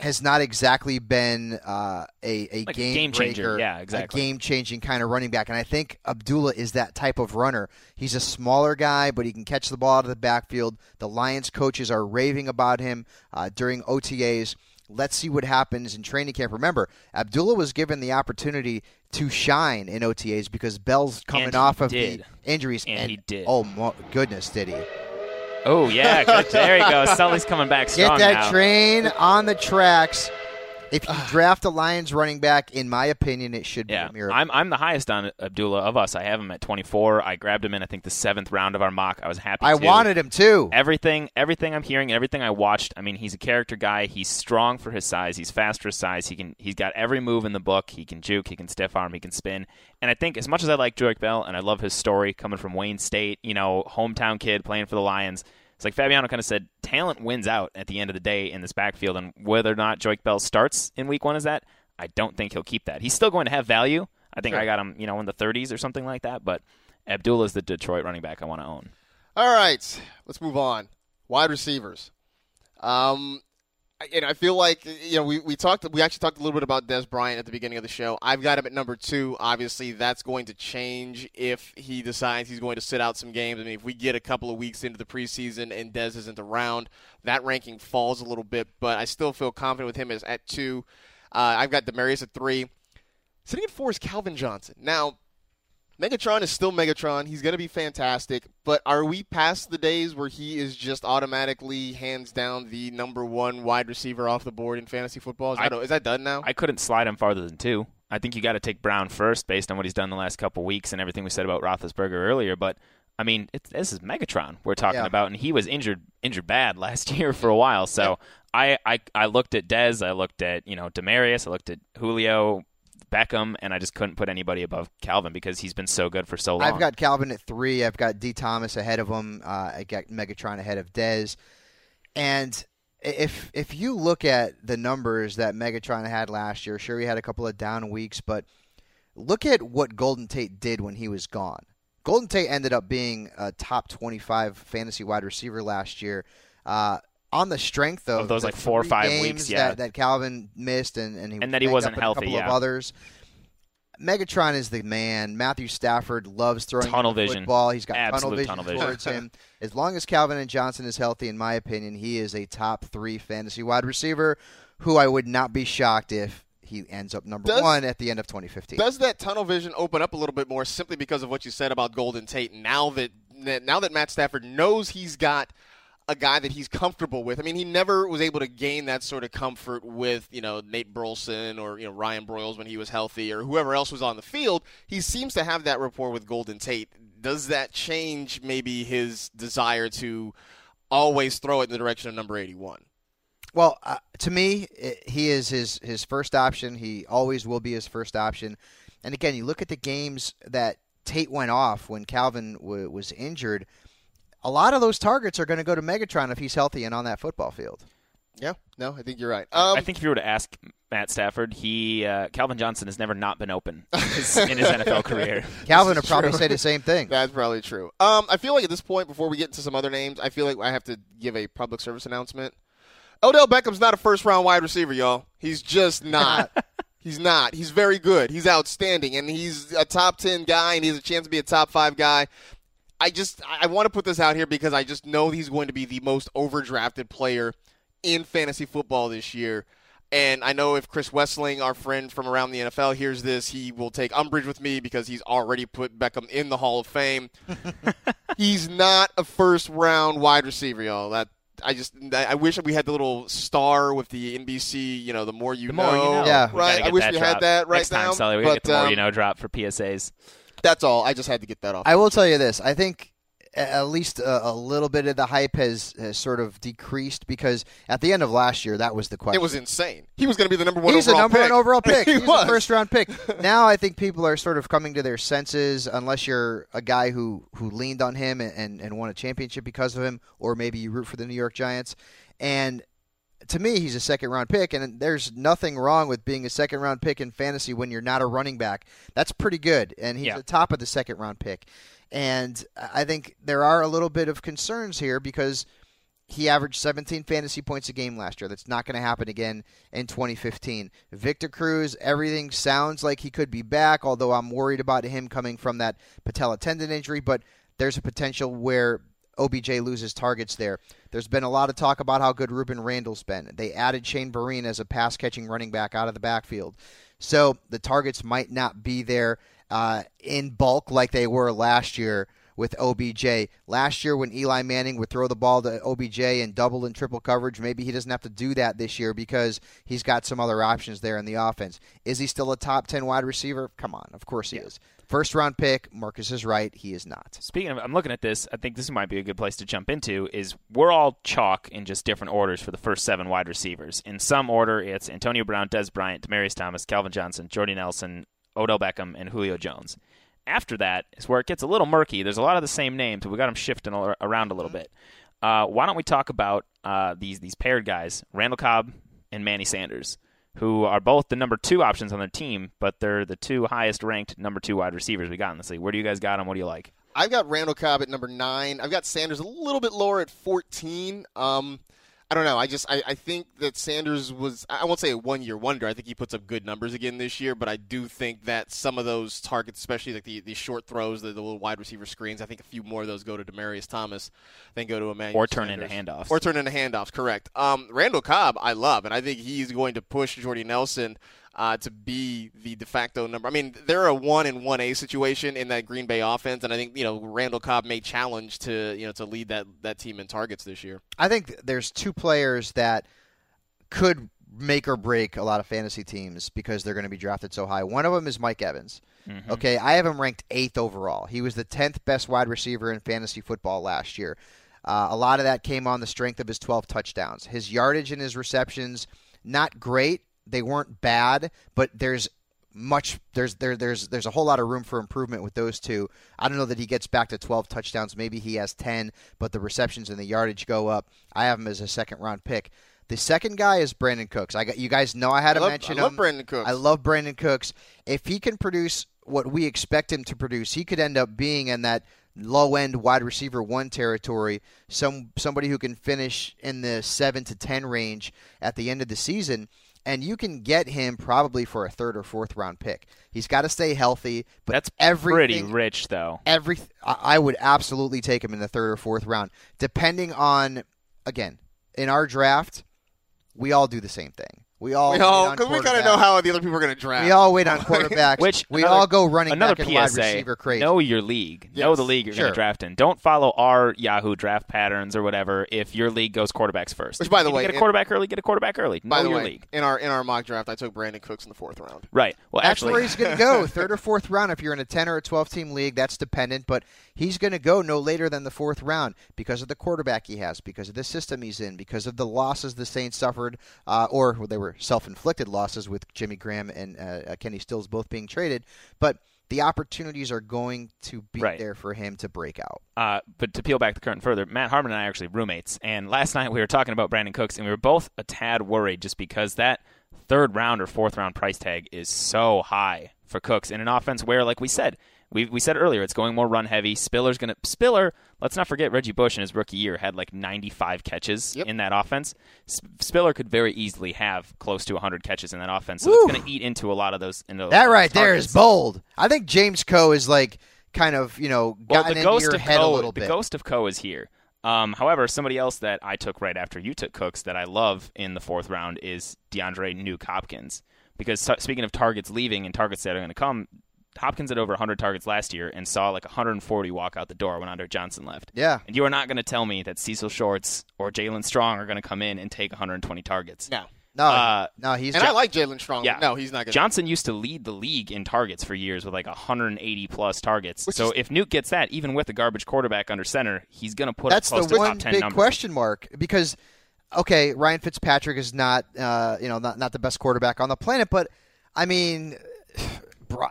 has not exactly been uh, a, a Like game, game changer. Yeah, exactly. a game changing kind of running back. And I think Abdullah is that type of runner. He's a smaller guy, but he can catch the ball out of the backfield. The Lions coaches are raving about him uh, during OTAs. Let's see what happens in training camp. Remember, Abdullah was given the opportunity to shine in OTAs because Bell's coming off of did. the injuries. And he did. Oh, mo- goodness, did he? Oh yeah, good. there you go. Sully's coming back strong. Get that now. train on the tracks. If you draft a Lions running back, in my opinion, it should be Yeah. I'm I'm the highest on Abdullah of us. I have him at 24. I grabbed him in I think the seventh round of our mock. I was happy. I to. wanted him too. everything everything I'm hearing, everything I watched. I mean, he's a character guy. He's strong for his size. He's fast for his size. He can he's got every move in the book. He can juke. He can stiff arm. He can spin. And I think as much as I like Joique Bell and I love his story coming from Wayne State, you know, hometown kid playing for the Lions. It's like Fabiano kind of said, talent wins out at the end of the day in this backfield, and whether or not Joique Bell starts in Week One is that I don't think he'll keep that. He's still going to have value. I think I got him, you know, in the 30s or something like that. But Abdullah is the Detroit running back I want to own. All right, let's move on. Wide receivers. Um, and I feel like you know we, we talked we actually talked a little bit about Dez Bryant at the beginning of the show. I've got him at number two. Obviously, that's going to change if he decides he's going to sit out some games. I mean, if we get a couple of weeks into the preseason and Dez isn't around, that ranking falls a little bit. But I still feel confident with him as at two. Uh, I've got Demaryius at three. Sitting at four is Calvin Johnson. Now, Megatron is still Megatron. He's going to be fantastic. But are we past the days where he is just automatically hands down the number one wide receiver off the board in fantasy football? Is, I- that, is that done now? I couldn't slide him farther than two. I think you got to take Brown first based on what he's done the last couple weeks and everything we said about Roethlisberger earlier. But I mean, it's, this is Megatron we're talking Yeah. about, and he was injured injured bad last year for a while. So I, I I looked at Dez, I looked at you know Demaryius, I looked at Julio, Beckham, and I just couldn't put anybody above Calvin because he's been so good for so long. I've got Calvin at three. I've got D. Thomas ahead of him. Uh, I got Megatron ahead of Dez. And if if you look at the numbers that Megatron had last year, sure he had a couple of down weeks, but look at what Golden Tate did when he was gone. Golden Tate ended up being a top 25 fantasy wide receiver last year. Uh, on the strength of, Of those, like, four or five weeks, yeah. that, that Calvin missed, and, and he And that he wasn't up healthy, A couple yeah. of others. Megatron is the man. Matthew Stafford loves throwing Tunnel the vision. football. He's got Absolute tunnel vision, tunnel vision. towards him. As long as Calvin and Johnson is healthy, in my opinion, he is a top three fantasy wide receiver. Who I would not be shocked if he ends up number Does- one at the end of 2015. Does that tunnel vision open up a little bit more simply because of what you said about Golden Tate? Now that now that Matt Stafford knows he's got a guy that he's comfortable with. I mean, he never was able to gain that sort of comfort with you know Nate Burleson or you know Ryan Broyles when he was healthy or whoever else was on the field. He seems to have that rapport with Golden Tate. Does that change maybe his desire to always throw it in the direction of number eighty-one? Well, uh, to me, i he is his his first option. He always will be his first option. And again, you look at the games that Tate went off when Calvin w- was injured. A lot of those targets are going to go to Megatron if he's healthy and on that football field. Yeah, no, I think you're right. Um, I think if you were to ask Matt Stafford, he uh, Calvin Johnson has never not been open in his, in his NFL career. Calvin would probably true. say the same thing. That's probably true. Um, I feel like at this point, before we get into some other names, I feel like I have to give a public service announcement. Odell Beckham's not a first round wide receiver, y'all. He's just not. he's not. He's very good. He's outstanding, and he's a top ten guy, and he has a chance to be a top five guy. I just I want to put this out here because I just know he's going to be the most overdrafted player in fantasy football this year. And I know if Chris Wesseling, our friend from around the NFL, hears this, he will take umbrage with me because he's already put Beckham in the Hall of Fame. he's not a first round wide receiver, y'all. That I just I I wish we had the little star with the NBC. You know, the more you The more you know. Yeah. Right. I wish we drop. had that right Next now. time, Sully, we gotta get but, the more um, you know drop for PSAs. That's all. I just had to get that off. I will tell you this. I think at least a, a little bit of the hype has, has sort of decreased because at the end of last year, that was the question. it was insane. He was going to be the number one. He's a overall number pick. one overall pick. he He's was a first round pick. Now I think people are sort of coming to their senses, unless you're a guy who, who leaned on him and, and, and won a championship because of him, or maybe you root for the New York Giants. And to me, he's a second round pick, and there's nothing wrong with being a second round pick in fantasy when you're not a running back. That's pretty good, and he's Yeah. the top of the second round pick. And I think there are a little bit of concerns here because he averaged 17 fantasy points a game last year. That's not going to happen again in 2015. Victor Cruz, everything sounds like he could be back, although I'm worried about him coming from that patella tendon injury, but there's a potential where OBJ loses targets there. There's been a lot of talk about how good Rueben Randle's been. They added Shane Vereen as a pass catching running back out of the backfield. So the targets might not be there uh, in bulk like they were last year with OBJ. Last year, when Eli Manning would throw the ball to OBJ in double and triple coverage, maybe he doesn't have to do that this year because he's got some other options there in the offense. Is he still a top 10 wide receiver? Come on, of course he is. First round pick, Marcus is right, he is not. Speaking of, I'm looking at this. I think this might be a good place to jump into. Is we're all chalk in just different orders for the first seven wide receivers. In some order, it's Antonio Brown, Dez Bryant, Demaryius Thomas, Calvin Johnson, Jordy Nelson, Odell Beckham, and Julio Jones. After that is where it gets a little murky. There's a lot of the same names, but we got them shifting around a little bit. Uh, why don't we talk about uh, these these paired guys, Randall Cobb and Manny Sanders, who are both the number two options on their team, but they're the two highest ranked number two wide receivers we got in this league. Where do you guys got them? What do you like? I've got Randall Cobb at number nine. I've got Sanders a little bit lower at 14. Um, I don't know. I just I, I think that Sanders was I won't say a one year wonder. I think he puts up good numbers again this year, but I do think that some of those targets, especially like the, the short throws, the, the little wide receiver screens, I think a few more of those go to Demaryius Thomas than go to Emmanuel Or turn into handoffs. Or turn into handoffs, correct. Um, Randall Cobb, I love, and I think he's going to push Jordy Nelson uh, to be the de facto number. I mean, they're a one and one A situation in that Green Bay offense, and I think you know Randall Cobb may challenge to you know to lead that that team in targets this year. I think there's two players that could make or break a lot of fantasy teams because they're going to be drafted so high. One of them is Mike Evans. Mhm. Okay, I have him ranked eighth overall. He was the tenth best wide receiver in fantasy football last year. Uh, a lot of that came on the strength of his 12 touchdowns. His yardage and his receptions, not great. They weren't bad, but there's much there's there there's there's a whole lot of room for improvement with those two. I don't know that he gets back to 12 touchdowns. Maybe he has 10, but the receptions and the yardage go up. I have him as a second round pick. The second guy is Brandin Cooks. I got you guys know I had to I love, mention I love him. Brandin Cooks. I love Brandin Cooks. If he can produce what we expect him to produce, he could end up being in that low end wide receiver one territory. Some somebody who can finish in the seven to ten range at the end of the season. And you can get him probably for a third or fourth round pick. He's got to stay healthy, but That's pretty rich, though. every I would absolutely take him in the third or fourth round, depending on again in our draft. We all do the same thing. We all we wait all on because we kind of quarterback. know how the other people are going to draft. we all wait on quarterbacks. Which we another- all go running Another back and wide PSA: receiver crazy. Know your league. Know the league you're sure. going to draft in. Don't follow our Yahoo draft patterns or whatever. If your league goes quarterbacks first, Which, by the If you way, get a in- quarterback early. Get a quarterback early. By know the your way, league. in our in our mock draft, I took Brandin Cooks in the fourth round. Right. Well, That's actually, where he's going to go, third or fourth round. If you're in a 10 or a 12 team league, that's dependent, but he's going to go no later than the fourth round because of the quarterback he has, because of the system he's in, because of the losses the Saints suffered, uh, or well, they were self inflicted losses with Jimmy Graham and uh, Kenny Stills both being traded. But the opportunities are going to be Right. there for him to break out. Uh, but to peel back the curtain further, Matt Harmon and I are actually roommates, and last night we were talking about Brandin Cooks, and we were both a tad worried just because that third round or fourth round price tag is so high for Cooks in an offense where, like we said, we we said earlier, it's going more run heavy. Spiller's gonna Spiller. Let's not forget Reggie Bush in his rookie year had like 95 catches Yep. in that offense. Spiller could very easily have close to 100 catches in that offense, so Woo. it's going to eat into a lot of those. Into That right there is bold. I think James Koh is like kind of, you know, Well, gotten the into ghost your of head Koh, a little the bit. ghost of Koh is here. Um, however, somebody else that I took right after you took Cooks that I love in the fourth round is DeAndre Nuke Hopkins. Because speaking of targets leaving and targets that are going to come, Hopkins had over 100 targets last year and saw like 140 walk out the door when Andre Johnson left. yeah. And you are not going to tell me that Cecil Shorts or Jaelen Strong are going to come in and take 120 targets. No, No, Uh, no, he's and ju- I like Jaelen Strong. Yeah. no, he's not going. To. Johnson used to lead the league in targets for years with like 180 plus targets. Which so is- if Nuke gets that, even with the garbage quarterback under center, he's going to put That's up close the to one top 10 big numbers. question mark because okay, Ryan Fitzpatrick is not uh, you know not not the best quarterback on the planet, but I mean, Bri-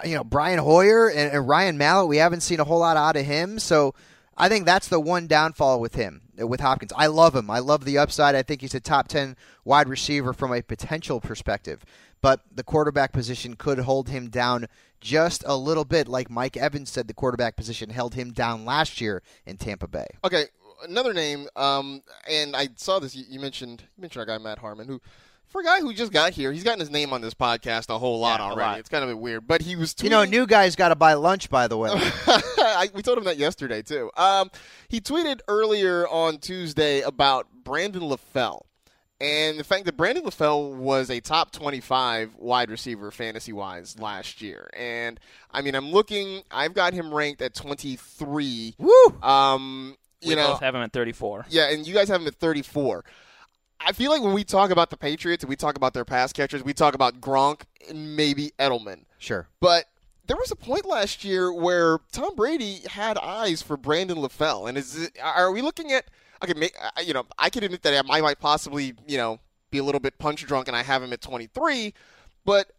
you know Brian Hoyer and, and Ryan Mallett, we haven't seen a whole lot out of him, so I think that's the one downfall with him with Hopkins. I love him. I love the upside. I think he's a top ten wide receiver from a potential perspective, but the quarterback position could hold him down. Just a little bit, like Mike Evans said, the quarterback position held him down last year in Tampa Bay. Okay, another name. Um, and I saw this. You mentioned you mentioned our guy Matt Harmon, who for a guy who just got here, he's gotten his name on this podcast a whole lot Yeah, already. lot. It's kind of weird, but he was. Tweeting, You know, new guys got to buy lunch, by the way. I, we told him that yesterday too. Um, he tweeted earlier on Tuesday about Brandon LaFell. And the fact that Brandon LaFell was a top 25 wide receiver fantasy wise last year. And I mean, I'm looking, I've got him ranked at 23. Woo! Um, you we know, both have him at 34. yeah, and you guys have him at 34. I feel like when we talk about the Patriots and we talk about their pass catchers, we talk about Gronk and maybe Edelman. Sure. But there was a point last year where Tom Brady had eyes for Brandon LaFell, and is it, are we looking at? Okay, you know, I can admit that I might possibly, you know, be a little bit punch drunk, and I have him at 23. But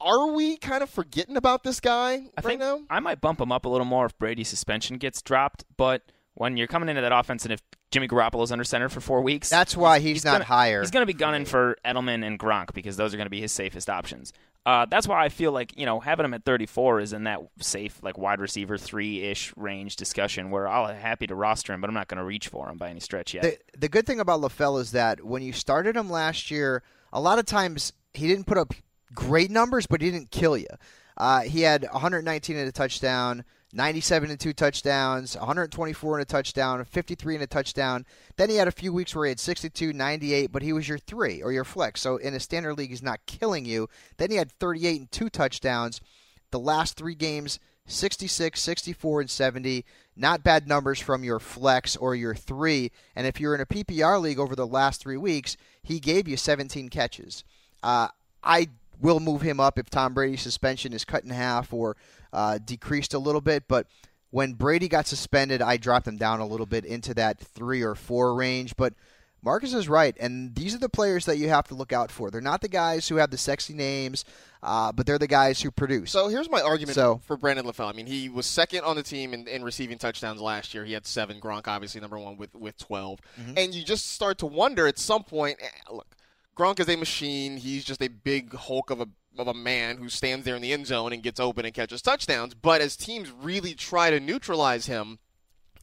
are we kind of forgetting about this guy I right think now? I might bump him up a little more if Brady's suspension gets dropped, but when you're coming into that offense and if Jimmy Garoppolo's under center for four weeks, That's why he's, not gonna, higher. He's going to be gunning for Edelman and Gronk because those are going to be his safest options. Uh, that's why I feel like you know having him at 34 is in that safe like wide receiver three ish range discussion where I'll be happy to roster him, but I'm not going to reach for him by any stretch yet. the, the good thing about LaFell is that when you started him last year, a lot of times he didn't put up great numbers, but he didn't kill you. Uh, he had 119 and a touchdown, 97 and two touchdowns, 124 and a touchdown, 53 and a touchdown. Then he had a few weeks where he had 62, 98, but he was your three or your flex. So in a standard league, he's not killing you. Then he had 38 and two touchdowns. The last three games, 66, 64, and 70. Not bad numbers from your flex or your three. And if you're in a PPR league over the last three weeks, he gave you 17 catches. Uh, I will move him up if Tom Brady's suspension is cut in half or uh, decreased a little bit. But when Brady got suspended, I dropped him down a little bit into that three or four range. But Marcus is right, and these are the players that you have to look out for. They're not the guys who have the sexy names, uh, but they're the guys who produce. So here's my argument So- for Brandon LaFell. I mean, he was second on the team in, in receiving touchdowns last year. He had seven. Gronk, obviously, number one with, with 12. Mm-hmm. And you just start to wonder at some point eh, look, Gronk is a machine. He's just a big hulk of a of a man who stands there in the end zone and gets open and catches touchdowns. But as teams really try to neutralize him,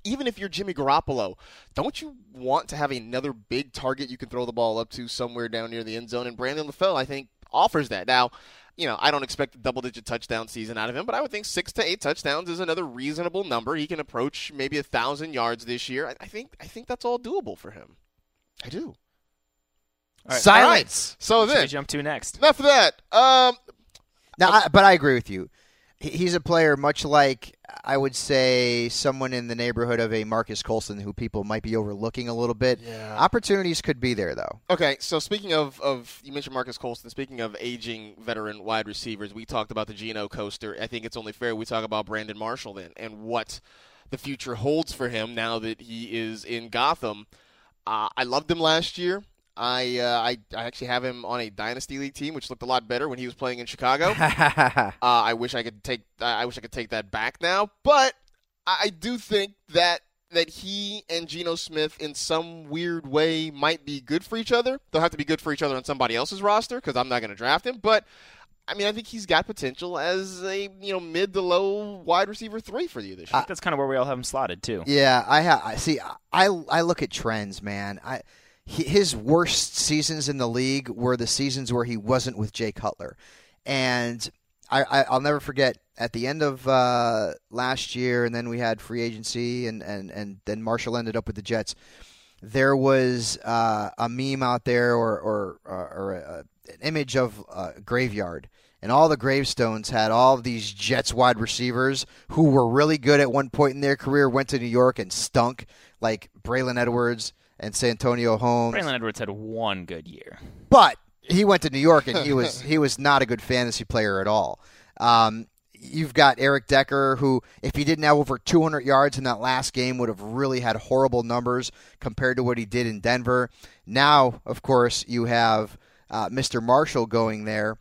even if you're Jimmy Garoppolo, don't you want to have another big target you can throw the ball up to somewhere down near the end zone? And Brandon LaFell, I think, offers that. Now, you know, I don't expect a double digit touchdown season out of him, but I would think six to eight touchdowns is another reasonable number. He can approach maybe a thousand yards this year. I, I think I think that's all doable for him. I do. All right. Silence. So What should we then, jump to next? enough of that. Um, Now, I, but I agree with you. He's a player much like I would say someone in the neighborhood of a Marques Colston, who people might be overlooking a little bit. Yeah. Opportunities could be there, though. Okay, so speaking of, of you mentioned Marques Colston. Speaking of aging veteran wide receivers, we talked about the Geno coaster. I think it's only fair we talk about Brandon Marshall then and what the future holds for him now that he is in Gotham. Uh, I loved him last year. I, uh, I I actually have him on a dynasty league team, which looked a lot better when he was playing in Chicago. Uh, I wish I could take I wish I could take that back now, but I I do think that that he and Geno Smith in some weird way might be good for each other. They'll have to be good for each other on somebody else's roster because I'm not going to draft him. But I mean, I think he's got potential as a you know mid to low wide receiver three for you this year. That's kind of where we all have him slotted too. Yeah, I ha- I see. I I look at trends, man. I his worst seasons in the league were the seasons where he wasn't with Jay Cutler, and I, I I'll never forget at the end of uh, last year, and then we had free agency, and and and then Marshall ended up with the Jets. There was uh, a meme out there, or or or, or a, an image of a graveyard. And all the gravestones had all of these Jets wide receivers who were really good at one point in their career, went to New York and stunk, like Braylon Edwards and Santonio Holmes. Braylon Edwards had one good year. But he went to New York and he was he was not a good fantasy player at all. Um, you've got Eric Decker, who if he didn't have over 200 yards in that last game, would have really had horrible numbers compared to what he did in Denver. Now, of course, you have uh, Mr. Marshall going there.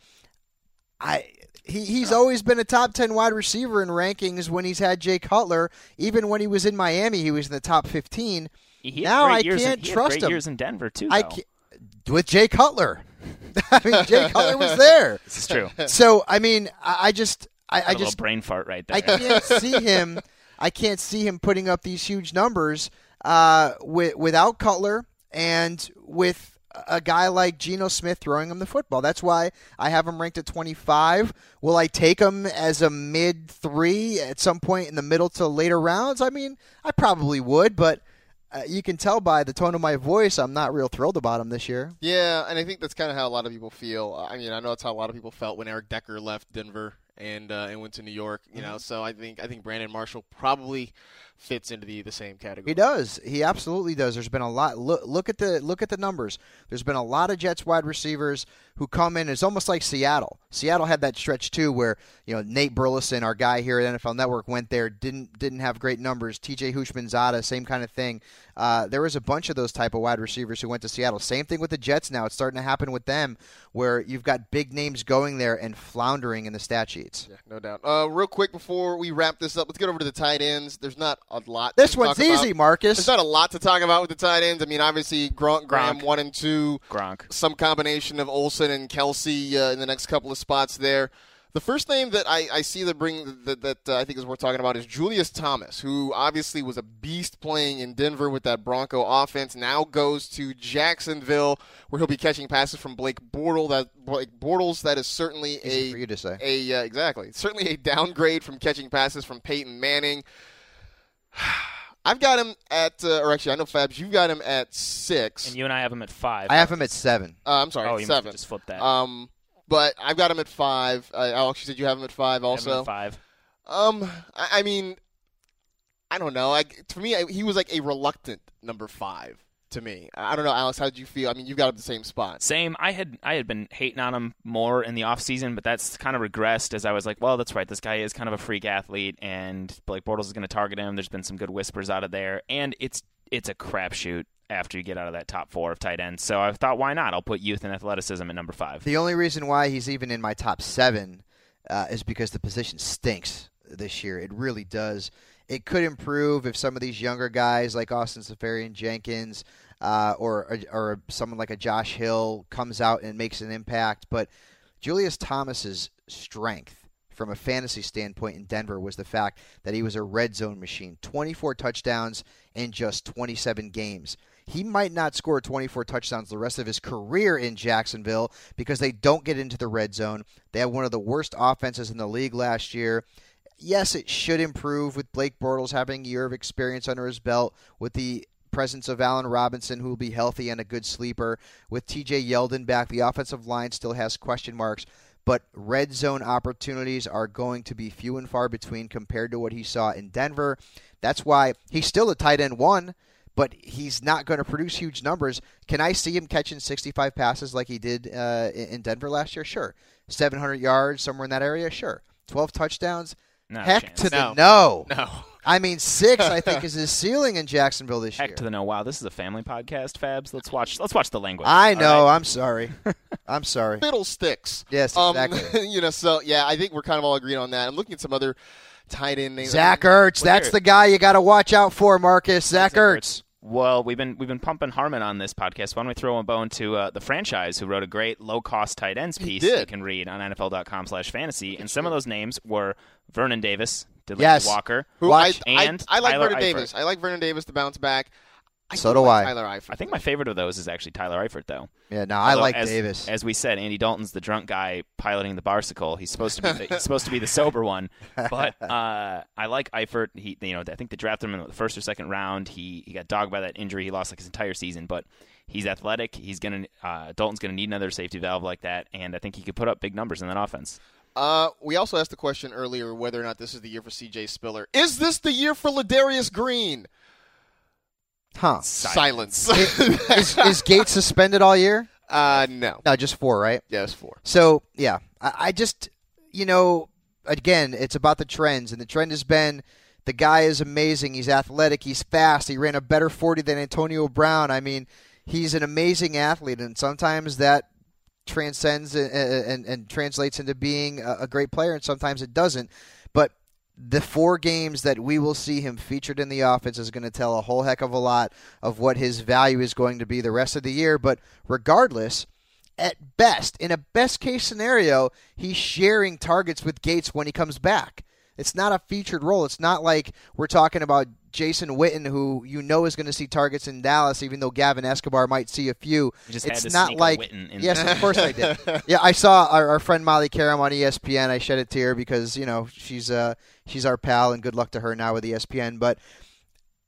I. He, he's always been a top 10 wide receiver in rankings when he's had Jay Cutler. Even when he was in Miami, he was in the top 15. He Now I can't in- trust great him. years in Denver too. I can't, with Jay Cutler. I mean, Jay Cutler was there. This is true. So I mean, I, I just, I, I just, brain fart right there. I can't see him. I can't see him putting up these huge numbers uh, with, without Cutler and with a guy like Geno Smith throwing him the football. That's why I have him ranked at 25. Will I take him as a mid three at some point in the middle to later rounds? I mean, I probably would, but. Uh, you can tell by the tone of my voice, I'm not real thrilled about him this year. Yeah, and I think that's kind of how a lot of people feel. I mean, I know that's how a lot of people felt when Eric Decker left Denver and uh, and went to New York. You know, so I think I think Brandon Marshall probably fits into the the same category. He does. He absolutely does. There's been a lot. Look, look at the look at the numbers. There's been a lot of Jets wide receivers who come in. It's almost like Seattle. Seattle had that stretch too, where you know Nate Burleson, our guy here at NFL Network, went there. didn't didn't have great numbers. T.J. Houshmandzadeh, same kind of thing. Uh, there was a bunch of those type of wide receivers who went to Seattle. Same thing with the Jets. Now it's starting to happen with them, where you've got big names going there and floundering in the stat sheets. Yeah, no doubt. Uh, real quick before we wrap this up, let's get over to the tight ends. There's not a lot. This to one's talk about. easy, Marcus. There's not a lot to talk about with the tight ends. I mean, obviously Gronk, Graham Gronk. one and two, Gronk. some combination of And Kelce uh, in the next couple of spots there. The first name that I, I see that bring that, that uh, I think is worth talking about is Julius Thomas, who obviously was a beast playing in Denver with that Bronco offense. Now goes to Jacksonville, where he'll be catching passes from Blake Bortles. That Blake Bortles, that is certainly Easy a for you to say. a uh, exactly certainly a downgrade from catching passes from Peyton Manning. I've got him at, uh, or actually, I know Fabs, you've got him at six. And you and I have him at five. I have him at seven. Uh, I'm sorry, Oh, you must have seven. just flip that. Um, but I've got him at five. Uh, Alex, you said you have him at five I have him also. at five. Um, I, I mean, I don't know. Like for me, I, he was like a reluctant number five. To me. I don't know, Alex. How did you feel? I mean, you've got him the same spot. Same. I had I had been hating on him more in the offseason, but that's kind of regressed as I was like, well, that's right. This guy is kind of a freak athlete, and Blake Bortles is going to target him. There's been some good whispers out of there, and it's it's a crapshoot after you get out of that top four of tight ends. So I thought, why not? I'll put youth and athleticism at number five. The only reason why he's even in my top seven uh, is because the position stinks this year. It really does. It could improve if some of these younger guys like Austin Seferian Jenkins uh, or or someone like a Josh Hill comes out and makes an impact. But Julius Thomas's strength from a fantasy standpoint in Denver was the fact that he was a red zone machine. 24 touchdowns in just 27 games. He might not score 24 touchdowns the rest of his career in Jacksonville because they don't get into the red zone. They have one of the worst offenses in the league last year yes, it should improve with Blake Bortles having a year of experience under his belt, with the presence of Allen Robinson, who will be healthy and a good sleeper. With TJ Yeldon back, the offensive line still has question marks, but red zone opportunities are going to be few and far between compared to what he saw in Denver. That's why he's still a tight end one, but he's not going to produce huge numbers. Can I see him catching 65 passes like he did uh, in Denver last year? Sure. 700 yards, somewhere in that area? Sure. 12 touchdowns? Not Heck to the no. No. I mean, six. I think is his ceiling in Jacksonville this year. Heck year. to the no! Wow, this is a family podcast, Fabs. Let's watch. Let's watch the language. I know. right? I'm sorry. I'm sorry. Fiddlesticks. Yes, Um, exactly. you know, so yeah, I think we're kind of all agreed on that. I'm looking at some other tight end names. Zach Ertz. That's the guy you got to watch out for, Marcus. Zach Zach Ertz. Well, we've been we've been pumping Harmon on this podcast. Why don't we throw a bone to uh, the franchise who wrote a great low cost tight ends piece you can read on NFL.com/fantasy, and some of those names were Vernon Davis, Delanie Yes. Walker, Who Watch. I, I, I like Tyler Vernon Eifert. Davis. I like Vernon Davis to bounce back. I So don't do like I. Tyler Eifert. I think my favorite of those is actually Tyler Eifert, though. Yeah, no, I like as, Davis. As we said, Andy Dalton's the drunk guy piloting the barsicle. He's supposed to be the, he's supposed to be the sober one. But uh, I like Eifert. He, you know, I think they drafted him in the first or second round. He he got dogged by that injury. He lost like his entire season, but he's athletic. He's gonna uh, Dalton's gonna need another safety valve like that, and I think he could put up big numbers in that offense. Uh, we also asked the question earlier whether or not this is the year for C.J. Spiller. Is this the year for Ladarius Green? Huh? Silence. is, is Gates suspended all year? uh, no. No, just four, right? Yes, four. So yeah, I, I just you know again it's about the trends, and the trend has been the guy is amazing. He's athletic. He's fast. He ran a better forty than Antonio Brown. I mean, he's an amazing athlete, and sometimes that transcends and, and, and translates into being a, a great player, and sometimes it doesn't. But the four games that we will see him featured in the offense is going to tell a whole heck of a lot of what his value is going to be the rest of the year. But regardless, at best, in a best case scenario, he's sharing targets with Gates when he comes back. It's not a featured role. It's not like we're talking about Jason Witten, who you know is going to see targets in Dallas, even though Gavin Escobar might see a few. It's not like yes, of course I did. Yeah, I saw our, our friend Molly Qerim on ESPN. I shed a tear because you know she's uh she's our pal, and good luck to her now with ESPN. But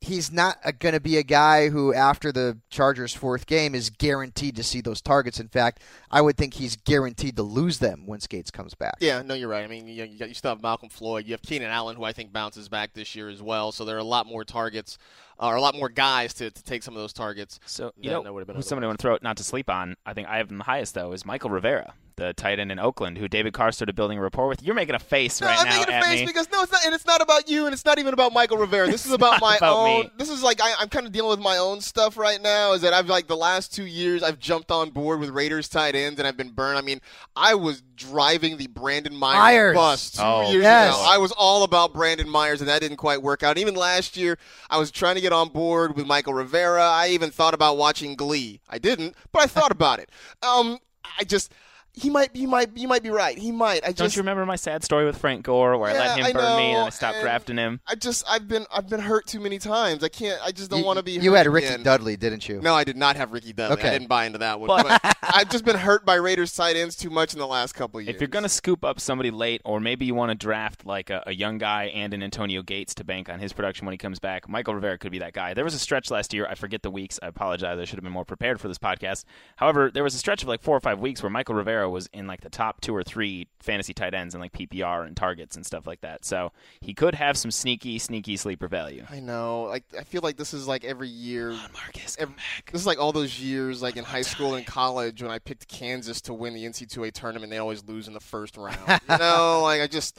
he's not going to be a guy who, after the Chargers' fourth game, is guaranteed to see those targets. In fact, I would think he's guaranteed to lose them when Skates comes back. Yeah, no, you're right. I mean, you, you, still have Malcolm Floyd. You have Keenan Allen, who I think bounces back this year as well. So there are a lot more targets, or a lot more guys to, to take some of those targets. So you than know, there would have been who's somebody I want to throw it not to sleep on. I think I have him the highest though is Mychal Rivera, the tight end in Oakland, who David Carr started building a rapport with. You're making a face No, right I'm now making a at face me. because no, it's not, and it's not about you, and it's not even about Mychal Rivera. This is about my about own. me. This is like I, I'm kind of dealing with my own stuff right now. Is that I've like the last two years I've jumped on board with Raiders tight ends, and I've been burned. I mean, I was driving the Brandon Myers, Myers. bus two Oh, years yes. ago. I was all about Brandon Myers, and that didn't quite work out. Even last year, I was trying to get on board with Mychal Rivera. I even thought about watching Glee. I didn't, but I thought about it. Um, I just. He might, he might, you might be right. He might. I just Don't you remember my sad story with Frank Gore, where I let him I burn me and I stopped and- drafting him? I just I've been I've been hurt too many times. I can't. I just don't want to be. You hurt had Ricky again. Dudley, didn't you? No, I did not have Ricky Dudley. Okay. I didn't buy into that one. But- But, I've just been hurt by Raiders tight ends too much in the last couple of years. If you're going to scoop up somebody late, or maybe you want to draft like a, a young guy and an Antonio Gates to bank on his production when he comes back, Mychal Rivera could be that guy. There was a stretch last year. I forget the weeks. I apologize. I should have been more prepared for this podcast. However, there was a stretch of like four or five weeks where Mychal Rivera Rivera was in like the top two or three fantasy tight ends and like PPR and targets and stuff like that. So he could have some sneaky, sneaky sleeper value. I know. Like I feel like this is like every year. Marcus, Every, this is like all those years, like in high school and college, when I picked Kansas to win the NC2A tournament. They always lose in the first round. you know, like I just.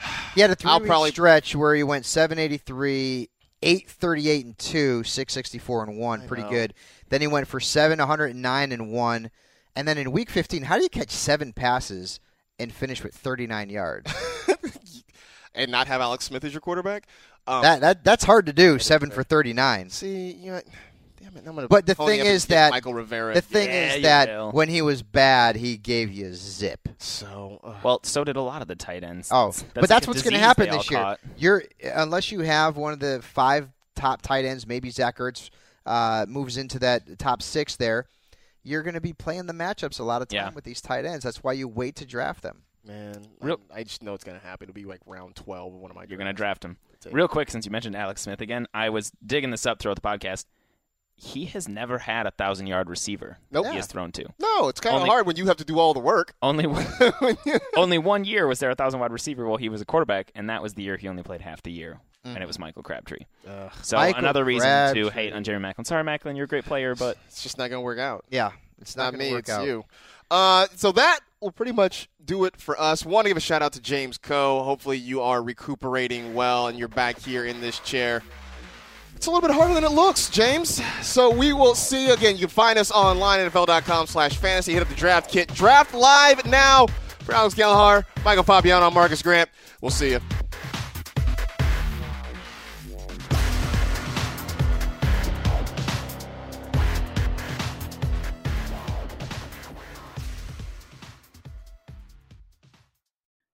He had a 3 I'll week probably- stretch where he went 783, 838 and 2, 664 and 1. Pretty good. Then he went for 7, 109 and 1. And then in week 15, how do you catch seven passes and finish with 39 yards? and not have Alex Smith as your quarterback. Um, that, that That's hard to do, 7 for 39. see, you know, damn it, I'm gonna. But the thing is that- Mychal Rivera. The thing Yeah, is that will. when he was bad, he gave you zip. so uh, Well, so did a lot of the tight ends. Oh, That's- but that's like a what's going to happen this year. caught. You're unless you have one of the five top tight ends, maybe Zach Ertz uh, moves into that top six there. You're going to be playing the matchups a lot of time Yeah. with these tight ends. That's why you wait to draft them. man, Real- I, I just know it's gonna happen. It'll be like round twelve of one of my. You're going to draft him. Real quick, since you mentioned Alex Smith again, I was digging this up throughout the podcast. He has never had a thousand yard receiver. Nope. He has thrown to. No, it's kind of hard when you have to do all the work. Only one, only one year was there a thousand wide receiver while he was a quarterback, and that was the year he only played half the year, and it was Michael Crabtree. Ugh, So Michael another reason Crabtree. to hate on Jerry Maclin. Sorry, Maclin, you're a great player, but it's just not gonna work out. Yeah, it's not, not me, work it's out. you. Uh, so that will pretty much do it for us. Want to give a shout out to James Koh. Hopefully, you are recuperating well and you're back here in this chair. It's a little bit harder than it looks, James. So we will see you again. You can find us online at NFL.com slash fantasy. Hit up the draft kit. Draft live now for Alex Gallagher, Michael Fabiano, I'm Marcus Grant. We'll see you.